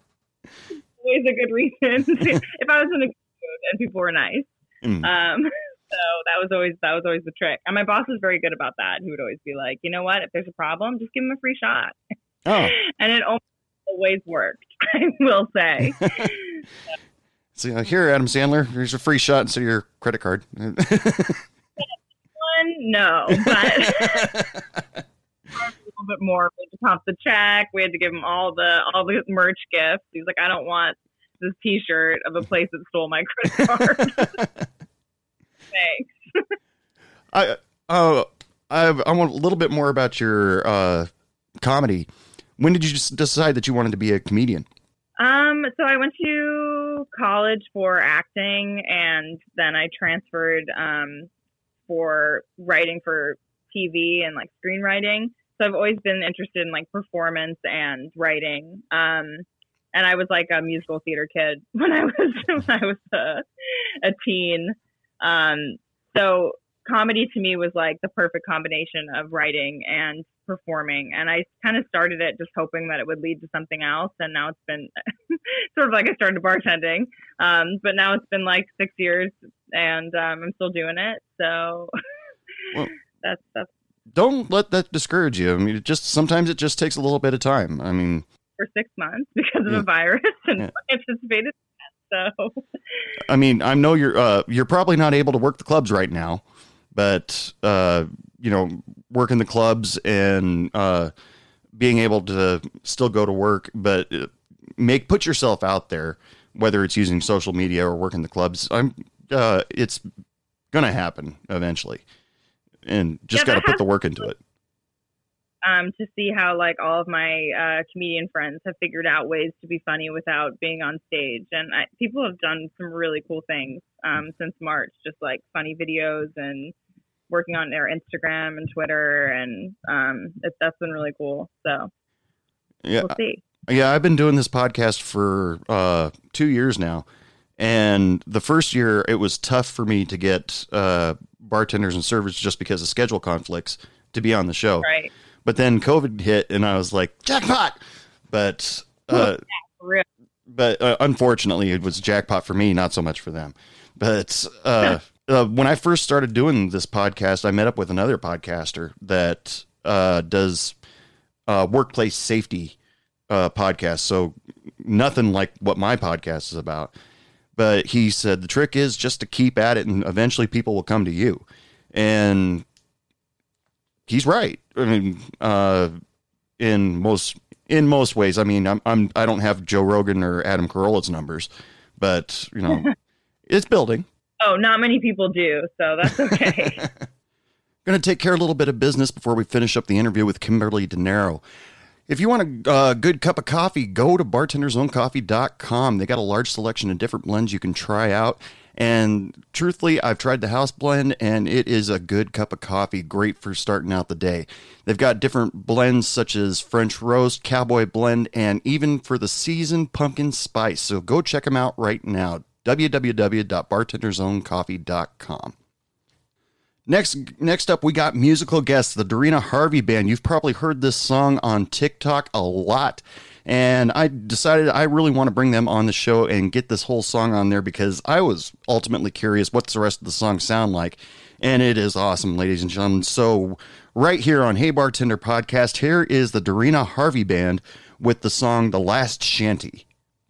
always a good reason. if I was in a good mood and people were nice, Mm. um, so that was always that was always the trick. And my boss was very good about that. He would always be like, you know what? If there's a problem, just give him a free shot, Oh, and it almost always worked. I will say. so uh, here, Adam Sandler, here's a free shot instead of your credit card. One, no, but. a little bit more. We had to pump the check. We had to give him all the all the merch gifts. He's like, I don't want this T-shirt of a place that stole my credit card. Thanks. I uh, I I want a little bit more about your uh, comedy. When did you just decide that you wanted to be a comedian? Um, so I went to college for acting, and then I transferred um, for writing for TV and like screenwriting. So I've always been interested in like performance and writing. Um, and I was like a musical theater kid when I was when I was a, a teen. Um, so comedy to me was like the perfect combination of writing and performing. And I kind of started it just hoping that it would lead to something else. And now it's been sort of like I started bartending. Um, but now it's been like six years and um, I'm still doing it. So Well- that's, that's Don't let that discourage you. I mean, it just sometimes it just takes a little bit of time. I mean, for six months because of Yeah. a virus and Yeah. anticipated. So I mean, I know you're uh, you're probably not able to work the clubs right now, but uh, you know, working the clubs and uh, being able to still go to work, but uh, make put yourself out there, whether it's using social media or working the clubs. I'm uh, it's gonna happen eventually, and just Yeah, got to put the work into it. Um, to see how like all of my uh, comedian friends have figured out ways to be funny without being on stage, and I, people have done some really cool things um, since March, just like funny videos and working on their Instagram and Twitter, and um, it, that's been really cool. So Yeah, we'll see. Yeah, I've been doing this podcast for uh, two years now, and the first year it was tough for me to get uh, bartenders and servers just because of schedule conflicts to be on the show. Right, But then COVID hit, and I was like, jackpot! But uh, real. but uh, unfortunately, it was jackpot for me, not so much for them. But uh, uh, when I first started doing this podcast, I met up with another podcaster that uh, does uh, workplace safety uh, podcast. So nothing like what my podcast is about. But he said the trick is just to keep at it, and eventually people will come to you. And he's right. I mean, uh, in most in most ways. I mean, I'm, I'm I don't have Joe Rogan or Adam Carolla's numbers, but you know, it's building. Oh, not many people do, so that's okay. Going to take care of a little bit of business before we finish up the interview with Kimberly De Niro. If you want a uh, good cup of coffee, go to bartendersowncoffee.com. They got a large selection of different blends you can try out. And truthfully, I've tried the house blend and it is a good cup of coffee, great for starting out the day. They've got different blends such as French roast, cowboy blend, and even for the season, pumpkin spice. So go check them out right now. www.bartendersowncoffee.com. Next, next up, we got musical guests, the Dorina Harvey Band. You've probably heard this song on TikTok a lot, and I decided I really want to bring them on the show and get this whole song on there because I was ultimately curious what's the rest of the song sound like, and it is awesome, ladies and gentlemen. So, right here on Hey Bartender Podcast, here is the Dorina Harvey Band with the song "The Last Shanty."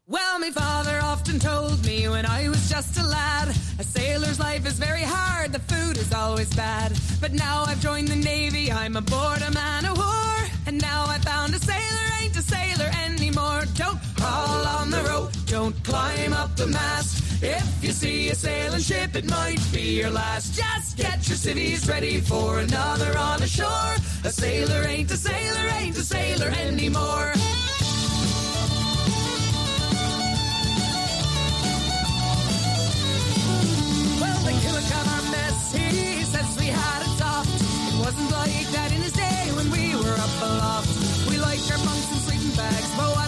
Well, my father often told me when I was just a lad, a sailor's life is very hard, the food is always bad. But now I've joined the Navy, I'm aboard a man of war. And now I found a sailor ain't a sailor anymore. Don't haul on the rope, don't climb up the mast. If you see a sailing ship, it might be your last. Just get your civvies ready for another on the shore. A sailor ain't a sailor, ain't a sailor anymore. Well, the killick got our mess. He says we had it soft. It wasn't like that in his day when we were up aloft. We liked our bunks and sleeping bags, but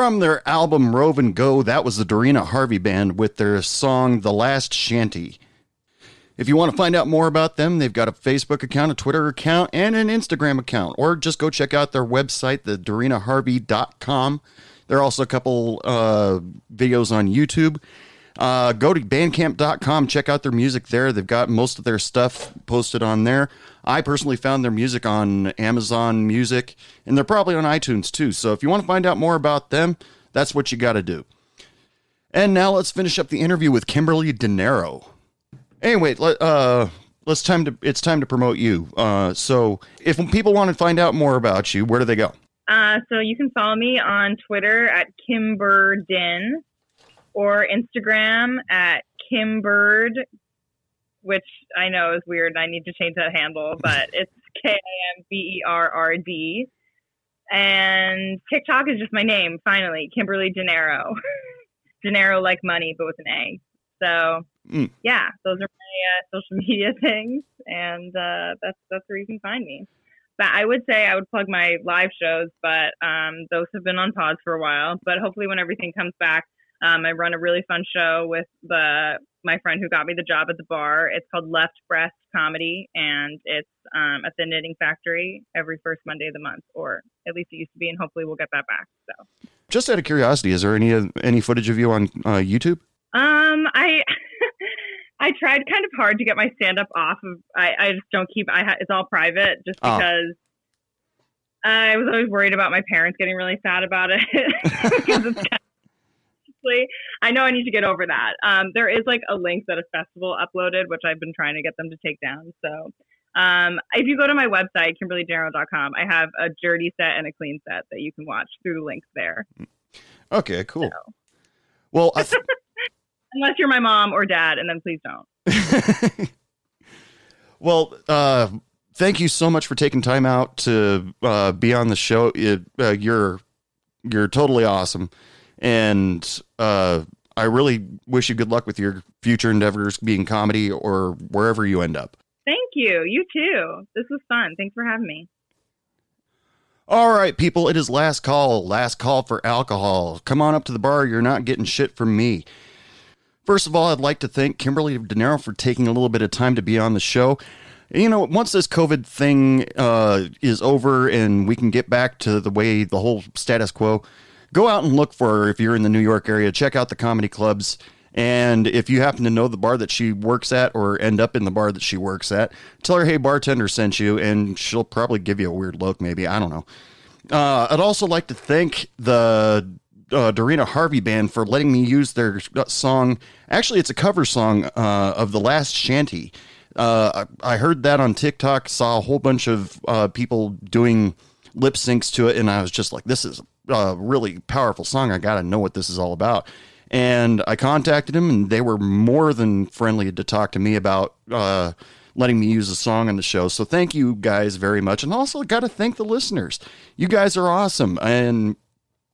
From their album Rove and Go, that was the Derina Harvey Band with their song The Last Shanty. If you want to find out more about them, they've got a Facebook account, a Twitter account, and an Instagram account. Or just go check out their website, the DerinaHarvey.com. There are also a couple uh, videos on YouTube. Uh, go to bandcamp.com, check out their music there. They've got most of their stuff posted on there. I personally found their music on Amazon Music, and they're probably on iTunes too. So if you want to find out more about them, that's what you got to do. And now let's finish up the interview with Kimberly DeNero. Anyway, let, uh, let's time to it's time to promote you. Uh, so if people want to find out more about you, where do they go? Uh, so you can follow me on Twitter at Kimberdin or Instagram at Kimbird, which I know is weird. I need to change that handle, but it's K I M B E R R D. And TikTok is just my name, finally, Kimberly Gennaro. Gennaro like money, but with an A. So Mm. yeah, those are my uh, social media things, and uh, that's that's where you can find me. But I would say I would plug my live shows, but um, those have been on pause for a while. But hopefully, when everything comes back, um, I run a really fun show with the my friend who got me the job at the bar. It's called Left Breast Comedy, and it's um, at the Knitting Factory every first Monday of the month, or at least it used to be, and hopefully we'll get that back. So. Just out of curiosity, is there any any footage of you on uh, YouTube? Um, I I tried kind of hard to get my stand up off of. I, I just don't keep. I ha, it's all private, just Oh. because I was always worried about my parents getting really sad about it. because it's kind of, I know I need to get over that. Um, there is like a link that a festival uploaded, which I've been trying to get them to take down. So. Um, if you go to my website, KimberlyDarrow.com, I have a dirty set and a clean set that you can watch through the links there. Okay, cool. Well, I th- Unless you're my mom or dad, and then please don't. well, uh, thank you so much for taking time out to uh, be on the show. It, uh, you're you're totally awesome, and uh, I really wish you good luck with your future endeavors, being comedy or wherever you end up. Thank you. You too. This was fun. Thanks for having me. All right, people, it is last call. Last call for alcohol. Come on up to the bar. You're not getting shit from me. First of all, I'd like to thank Kimberly DeNiro for taking a little bit of time to be on the show. You know, once this COVID thing uh, is over and we can get back to the way the whole status quo, go out and look for her if you're in the New York area. Check out the comedy clubs. And if you happen to know the bar that she works at or end up in the bar that she works at, tell her, hey, bartender sent you, and she'll probably give you a weird look, maybe. I don't know. Uh, I'd also like to thank the uh, Derina Harvey band for letting me use their song. Actually, it's a cover song uh, of The Last Shanty. Uh, I heard that on TikTok, saw a whole bunch of uh, people doing lip syncs to it, and I was just like, this is a really powerful song. I got to know what this is all about. And I contacted them, and they were more than friendly to talk to me about uh, letting me use a song on the show. So thank you guys very much. And also, got to thank the listeners. You guys are awesome. And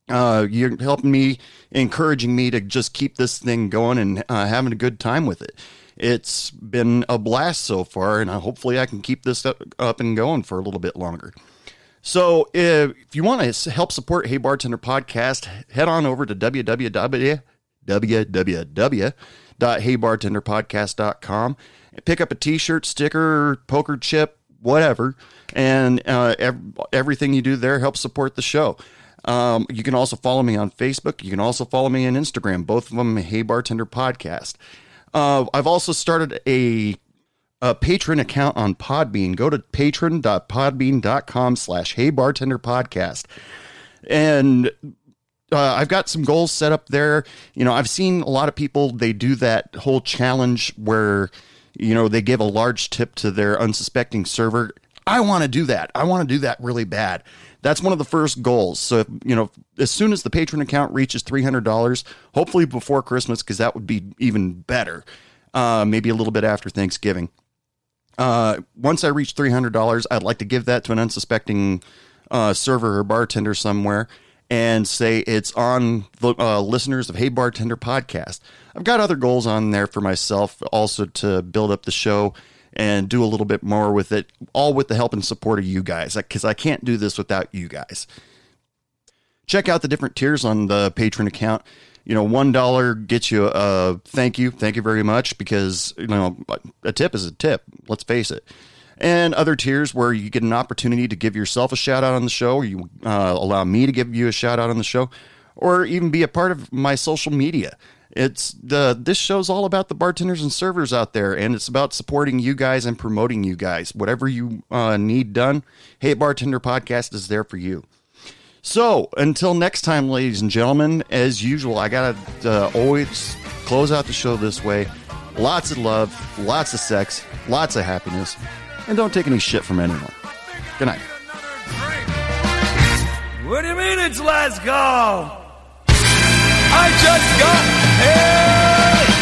uh, you're helping me, encouraging me to just keep this thing going and uh, having a good time with it. It's been a blast so far, and uh, hopefully I can keep this up and going for a little bit longer. So if, if you want to help support Hey Bartender Podcast, head on over to www www.heybartenderpodcast.com and pick up a t-shirt, sticker, poker chip, whatever, and uh, ev- everything you do there helps support the show. Um, you can also follow me on Facebook. You can also follow me on Instagram. Both of them, Hey Bartender Podcast. Uh, I've also started a a patron account on Podbean. Go to patron.podbean.com slash Hey Bartender Podcast. and uh, I've got some goals set up there. You know, I've seen a lot of people they do that whole challenge where you know they give a large tip to their unsuspecting server. I want to do that. I want to do that really bad. That's one of the first goals. So, if, you know, as soon as the patron account reaches $300, hopefully before Christmas, because that would be even better, uh, maybe a little bit after Thanksgiving. Uh, once I reach $300, I'd like to give that to an unsuspecting uh, server or bartender somewhere and say it's on the uh, listeners of Hey Bartender podcast. I've got other goals on there for myself also to build up the show and do a little bit more with it, all with the help and support of you guys, because I can't do this without you guys. Check out the different tiers on the patron account. You know, one dollar gets you a thank you, thank you very much, because you know a tip is a tip. Let's face it. And other tiers where you get an opportunity to give yourself a shout out on the show, or you uh, allow me to give you a shout out on the show, or even be a part of my social media. It's the this show's all about the bartenders and servers out there, and it's about supporting you guys and promoting you guys. Whatever you uh, need done, Hey Bartender Podcast is there for you. So until next time, ladies and gentlemen, as usual, I gotta uh, always close out the show this way. Lots of love, lots of sex, lots of happiness, and don't take any shit from anyone. Good night. What do you mean it's last call? I just got here.